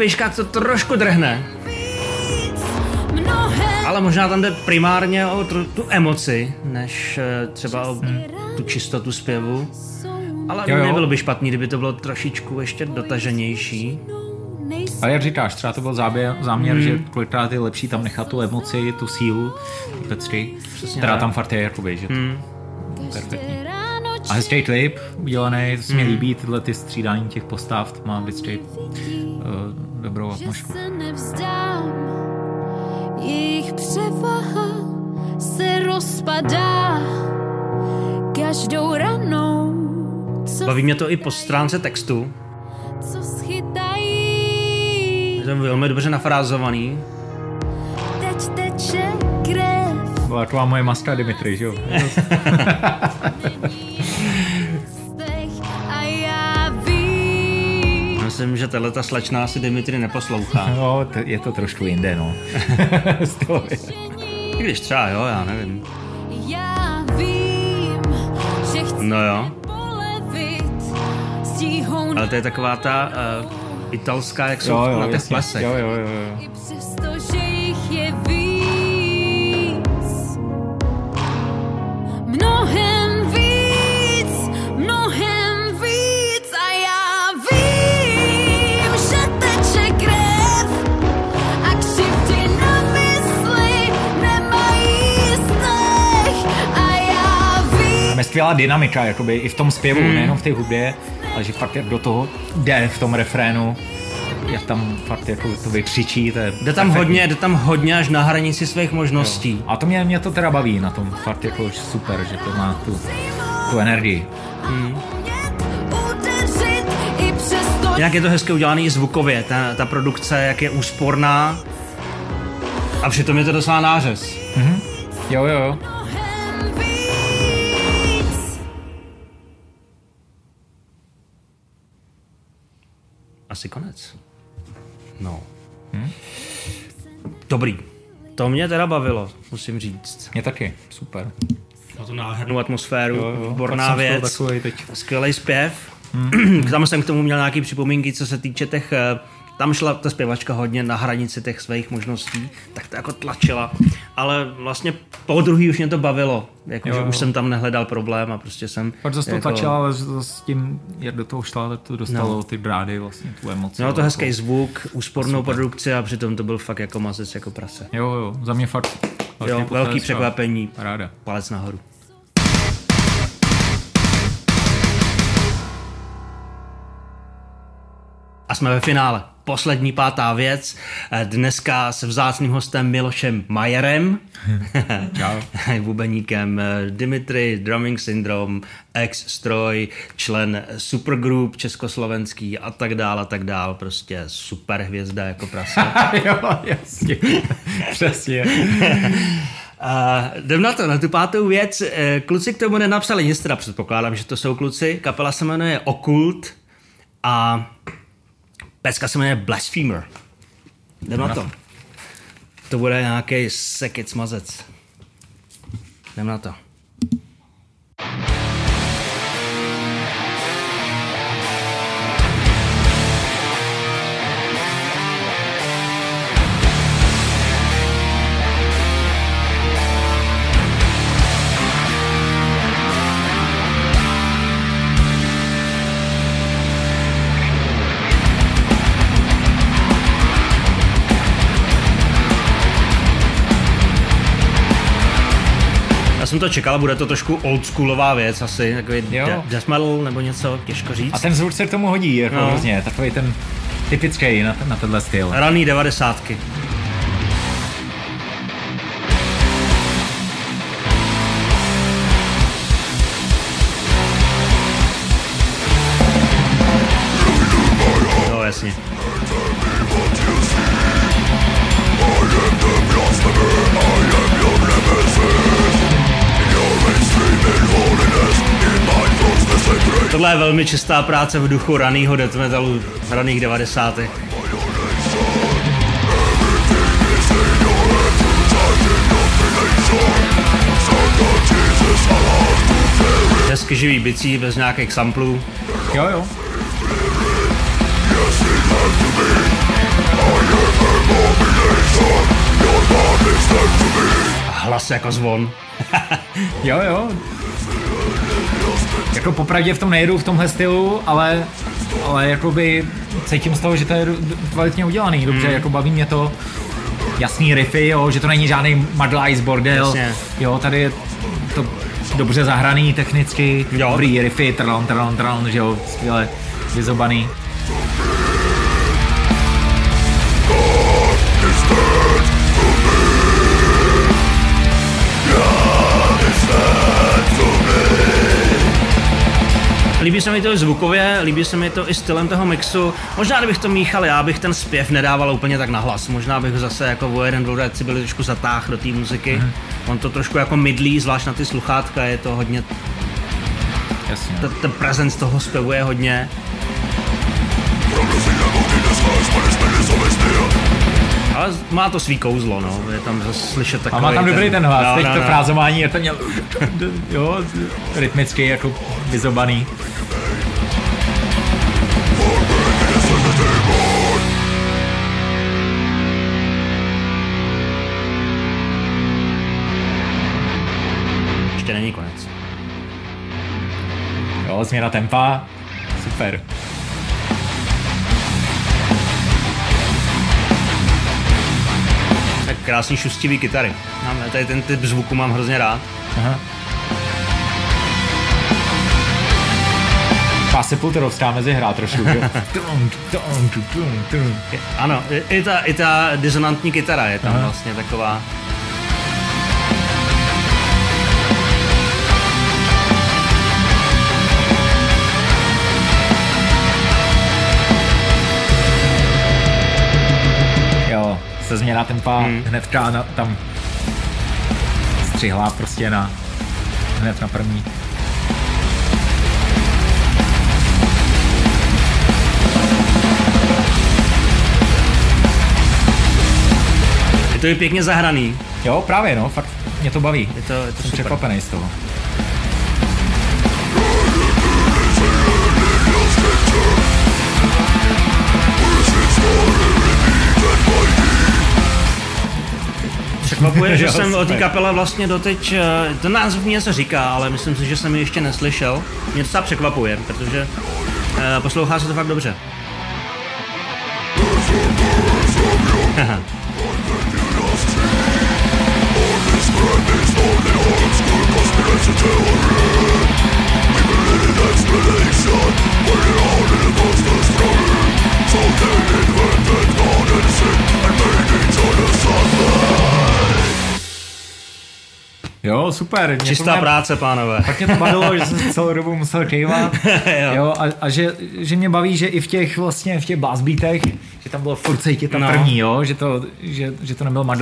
Tady v těch výškách to trošku drhne, ale možná tam jde primárně o tu, tu emoci, než eh, třeba o tu čistotu zpěvu. Ale Jo, jo. nebylo by špatný, kdyby to bylo trošičku ještě dotaženější. Ale jak říkáš, třeba to byl záběr, záměr, hmm. že kolikrát je lepší tam nechat tu emoci, tu sílu, tu pecky, která tam fakt je, jakoby, že to hmm. perfektní. A hezký klip udělaný, to se mi líbí, tyhle ty střídání těch postav, to má vždycky uh, dobrou že atmosféru. se nevzdám. Jejich převaha se rozpadá každou ranou, co, Baví mě to i po stránce textu. co schytají. Je to velmi dobře nafrázovaný. Teď teče krev, Byla taková moje maska Dimitri, že jo? Myslím, že tahle ta slečná si Dimitri neposlouchá. No, to, je to trošku jinde, no. I když třeba jo, já nevím. já vím, že chci No jo, ale to je taková ta uh, italská, jak jsou jo, jo, na těch jasně. plesech. Jo, jo, jo, jo. Skvělá dynamika, jakoby i v tom zpěvu, hmm. nejenom v té hudbě, ale že fakt jak do toho jde v tom refrénu, jak tam fakt jako to vykřičí, to je Jde tam hodně, jde tam hodně až na hranici svých možností. A to mě, mě to teda baví na tom, fakt jako super, že to má tu, tu energii. přesto, Jinak je to hezky udělaný zvukově, ta, ta produkce, jak je úsporná. A přitom je to docela nářez. Jo, jo, jo. Asi konec. No. Dobrý. To mě teda bavilo, musím říct. Mě taky, super. Má to nádhernou atmosféru, Jo, jo. výborná věc. takovej teď. Skvělý zpěv. Tam jsem k tomu měl nějaké připomínky, co se týče těch... eh, Tam šla ta zpěvačka hodně na hranici těch svých možností, tak to jako tlačila. Ale vlastně po druhý už mě to bavilo. Jako, Jo, že jo. už jsem tam nehledal problém a prostě jsem... Pak zase to jako, tlačila, ale zase s tím, jak do toho šla, tak to dostalo No. ty brády, vlastně tu emoci. Mělo to jako- hezký zvuk, úspornou produkci a přitom to byl fakt jako mazec, jako prase. Jo, jo, za mě fakt Jo, velký překvapení, Ráda. palec nahoru. A jsme ve finále. Poslední pátá věc. Eh, Dneska s vzácným hostem Milošem Majerem. Čau. Bubeníkem eh, Dimitri, Drumming Syndrome, ex-stroj, člen supergroup československý a tak dál a tak dál. Prostě super hvězda jako prase. jo, jasně. Přesně. A jdem na to, na tu pátou věc. Kluci k tomu nenapsali nic, teda předpokládám, že to jsou kluci. Kapela se jmenuje Okult a pecka se jmenuje Blasphemer. Jdem na to. To bude nějaký sekec mazec. Jdem na to. Jsem to čekal, bude to trošku oldschoolová věc asi, takový de- death metal nebo něco, těžko říct. A ten zvuk se k tomu hodí, jako No. hrozně, takový ten typický na, na tenhle styl. Raný devadesátky. Tohle je velmi čistá práce v duchu raného death metalu, raných 90. Hezky živý bicí bez nějakých samplů. Jo, jo. A hlas jako zvon. Jo, jo. Jako popravdě v tom nejedu v tomhle stylu, ale, ale jakoby cítím z toho, že to je kvalitně udělaný, dobře, Hmm. jako baví mě to. Jasný riffy, jo, že to není žádný Mud Lies bordel. Jasně. Jo, tady je to dobře zahraný technicky, Jo. dobrý riffy, trlon, trlon, trlon, že jo, skvěle vyzobaný. Líbí se mi to i zvukově, líbí se mi to i stylem toho mixu. Možná kdybych to míchal, já bych ten zpěv nedával úplně tak nahlas. Možná bych ho zase jako o jeden, dvou byli trošku zatáh do té muziky. Mhm. On to trošku jako mydlí, zvlášť na ty sluchátka, je to hodně, Jasně. ten, prezent toho zpěvu je hodně. Ale má to svý kouzlo, no. Je tam zase slyšet A takový má tam dobrý ten hlas, no, teď no, to no. frázování je to měl, jo, rytmicky jako vyzobaný. Ještě není konec. Jo, změna tempa, super. Tak krásný šustivý kytary. Tady ten typ zvuku mám hrozně rád. Aha. Taková sepulturovská mezihra trošku, Ano, i, i, ta, i ta disonantní kytara je tam Aha. vlastně taková. Jo, se změna tempa Hmm. hnedka na, tam střihla prostě na hned na první. To i pěkně zahraný. Jo, právě no, fakt mě to baví. Je to, je to Jsem super. překvapený z toho. Překvapuje, že jsem o té kapele vlastně doteď, eh, ten název mě něco říká, ale myslím si, že jsem ji ještě neslyšel. Mě docela překvapuje, protože eh, poslouchá se to fakt dobře. Jo, super. mě Čistá mě- práce, pánové. Tak mě to bavilo, že jsem celou dobu musel kejvat. Jo. jo, a, a že, že, mě baví, že i v těch vlastně v těch blast beatech, že tam bylo furt cítit ta No. první, jo, že to, že, že to nebyl Mad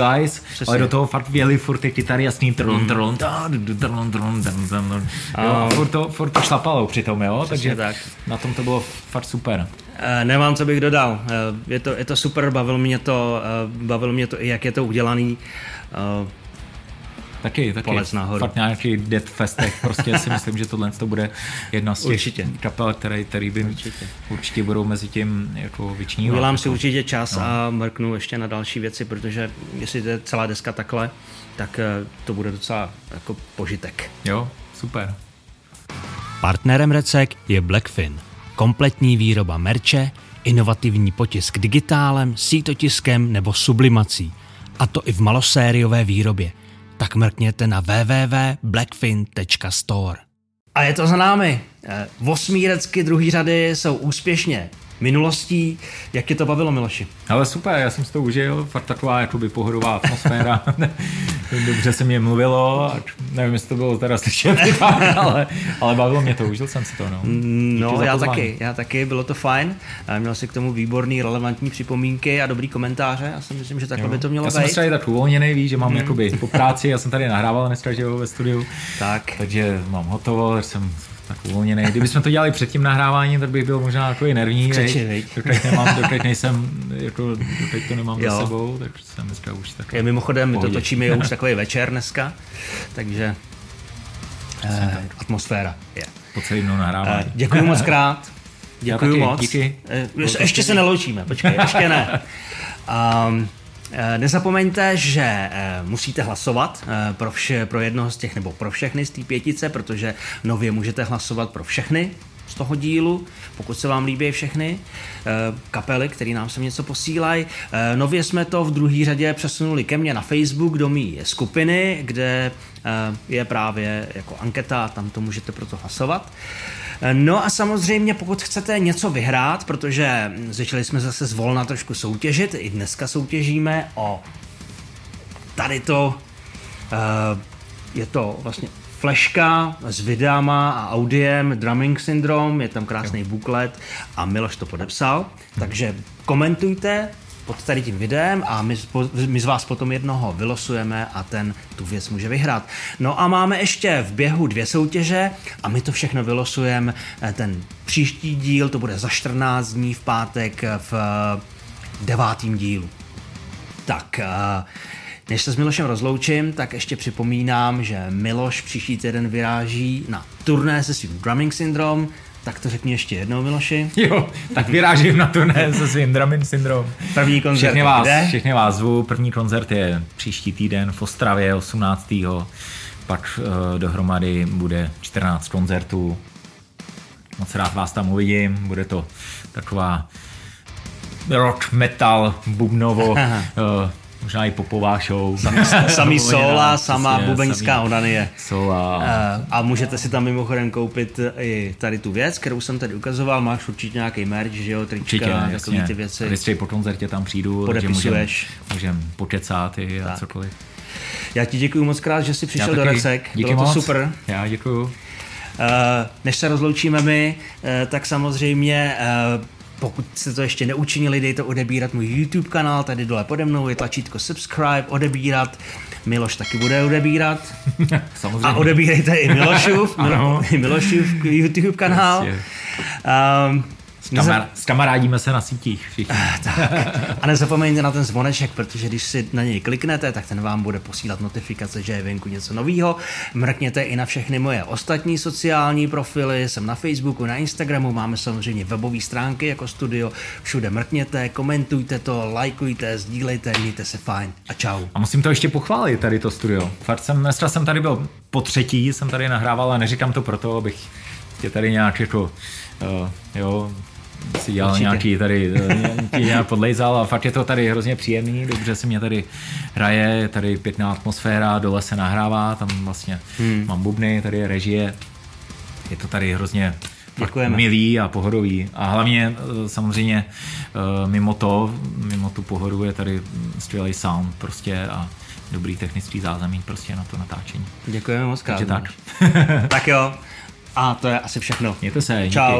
Přesně. ale do toho fakt věli furt ty kytary jasný trlon, du, trlon, trlon, trlon, trlon. A furt to, furt to šlapalo přitom, jo, takže tak. na tom to bylo fakt super. Eh, Nemám, co bych dodal. Eh, Je to, je to super, bavilo mě to, eh, bavilo mě to i jak je to udělaný. Taky, taky. Palec nahoru. Fakt nějaký Death Festech, prostě si myslím, že tohle to bude jedna z těch Určitě. kapel, které, které by určitě. určitě budou mezi tím jako vyčnívat. Udělám si určitě čas no. a mrknu ještě na další věci, protože jestli to je celá deska takhle, tak eh, to bude docela jako požitek. Jo, super. Partnerem Recek je Blackfin. Kompletní výroba merče, inovativní potisk digitálem, sítotiskem nebo sublimací. A to i v malosériové výrobě. Tak mrkněte na www.blackfin.store. A je to za námi. Eh, Osmírecky druhý řady jsou úspěšně minulostí. Jak tě to bavilo, Miloši? Ale super, já jsem si to užil, fakt taková jakoby pohodová atmosféra. Dobře se mě mluvilo, nevím, jestli to bylo teda slyšet, ale, ale bavilo mě to, užil jsem si to. No, Díky No, já taky, já taky, bylo to fajn. Měl si k tomu výborný, relevantní připomínky a dobrý komentáře. Já si myslím, že takhle by to mělo já jsem být. třeba tak uvolněný, víš, že mám hmm. jakoby po práci, já jsem tady nahrával dneska, že jo, ve studiu, Tak. takže mám hotovo, jsem tak uvolněný. Kdybychom to dělali před tím nahráváním, tak bych byl možná takový nervní. Křeči, viď? viď? Doteď, nemám, doteď nejsem, jako, doteď to nemám Jo. za sebou, takže jsem dneska už tak. Je mimochodem, my to točíme už takový večer dneska, takže eh, atmosféra je. Po celý nahrávání. Eh, děkuji moc krát. Děkuji moc. díky. Eh, ještě se neloučíme, počkej, ještě ne. Um, Nezapomeňte, že eh, musíte hlasovat eh, pro, vše, pro jednoho z těch, nebo pro všechny z té pětice, protože nově můžete hlasovat pro všechny z toho dílu, pokud se vám líbí všechny eh, kapely, které nám sem něco posílají. Eh, Nově jsme to v druhé řadě přesunuli ke mně na Facebook do mý skupiny, kde eh, je právě jako anketa, tam to můžete proto hlasovat. No a samozřejmě, pokud chcete něco vyhrát, protože hm, začali jsme zase zvolna trošku soutěžit, i dneska soutěžíme o tady to, eh, je to vlastně fleška s videama a audiem Drumming Syndrome, je tam krásný buklet a Miloš to podepsal, takže komentujte pod tady tím videem a my, my z vás potom jednoho vylosujeme a ten tu věc může vyhrát. No a máme ještě v běhu dvě soutěže a my to všechno vylosujeme. Eh, Ten příští díl, to bude za 14 dní v pátek v eh, devátým dílu. Tak, eh, než se s Milošem rozloučím, tak ještě připomínám, že Miloš příští týden vyráží na turné se svým Drumming Syndrome, tak to řekni ještě jednou, Miloši. Jo, tak vyrážím na turné se svým Dramin syndrom. První koncert Všechny vás, kde? všechny vás zvu. První koncert je příští týden v Ostravě 18. Pak uh, dohromady bude 14 koncertů. Moc rád vás tam uvidím. Bude to taková rock, metal, bubnovo, uh, možná i popová show. Samý Nebo sola, sama přesně, bubeňská samý onanie. Sola. Eh, A můžete si tam mimochodem koupit i tady tu věc, kterou jsem tady ukazoval. Máš určitě nějaký merch, že jo, trička, Určitě, jasně. ty věci. Vystřej po koncertě tam přijdu, takže můžem, Podepisuješ. můžem počecat i a Tak. cokoliv. Já ti děkuji moc krát, že jsi přišel do. Recek. Díky Bylo to moc. super. Já děkuju. Eh, Než se rozloučíme my, eh, tak samozřejmě eh, pokud jste to ještě neučinili, dejte odebírat můj YouTube kanál, tady dole pode mnou je tlačítko subscribe, odebírat. Miloš taky bude odebírat. Samozřejmě. A odebírejte i Milošův, Milošův YouTube kanál. Um, Kamar, skamarádíme se na sítích všichni. a nezapomeňte na ten zvoneček, protože když si na něj kliknete, tak ten vám bude posílat notifikace, že je venku něco nového. Mrkněte i na všechny moje ostatní sociální profily, jsem na Facebooku, na Instagramu, máme samozřejmě webové stránky jako studio, všude mrkněte, komentujte to, lajkujte, sdílejte, mějte se fajn a čau. A musím to ještě pochválit, tady to studio. Fakt jsem, dneska jsem tady byl po třetí, jsem tady nahrával a neříkám to proto, abych tě tady nějak jako, uh, jo, si dělal Určitě. nějaký tady, ti nějak podlejzal a fakt je to tady hrozně příjemný, dobře se mě tady hraje, je tady pěkná atmosféra, dole se nahrává, tam vlastně hmm. mám bubny, tady je režie, je to tady hrozně Děkujeme. milý a pohodový. A hlavně eh, samozřejmě eh, mimo to, mimo tu pohodu je tady skvělý sound prostě a dobrý technický zázemí prostě na to natáčení. Děkujeme moc. Takže tak. tak jo, a to je asi všechno. Mějte se. díky. Čau.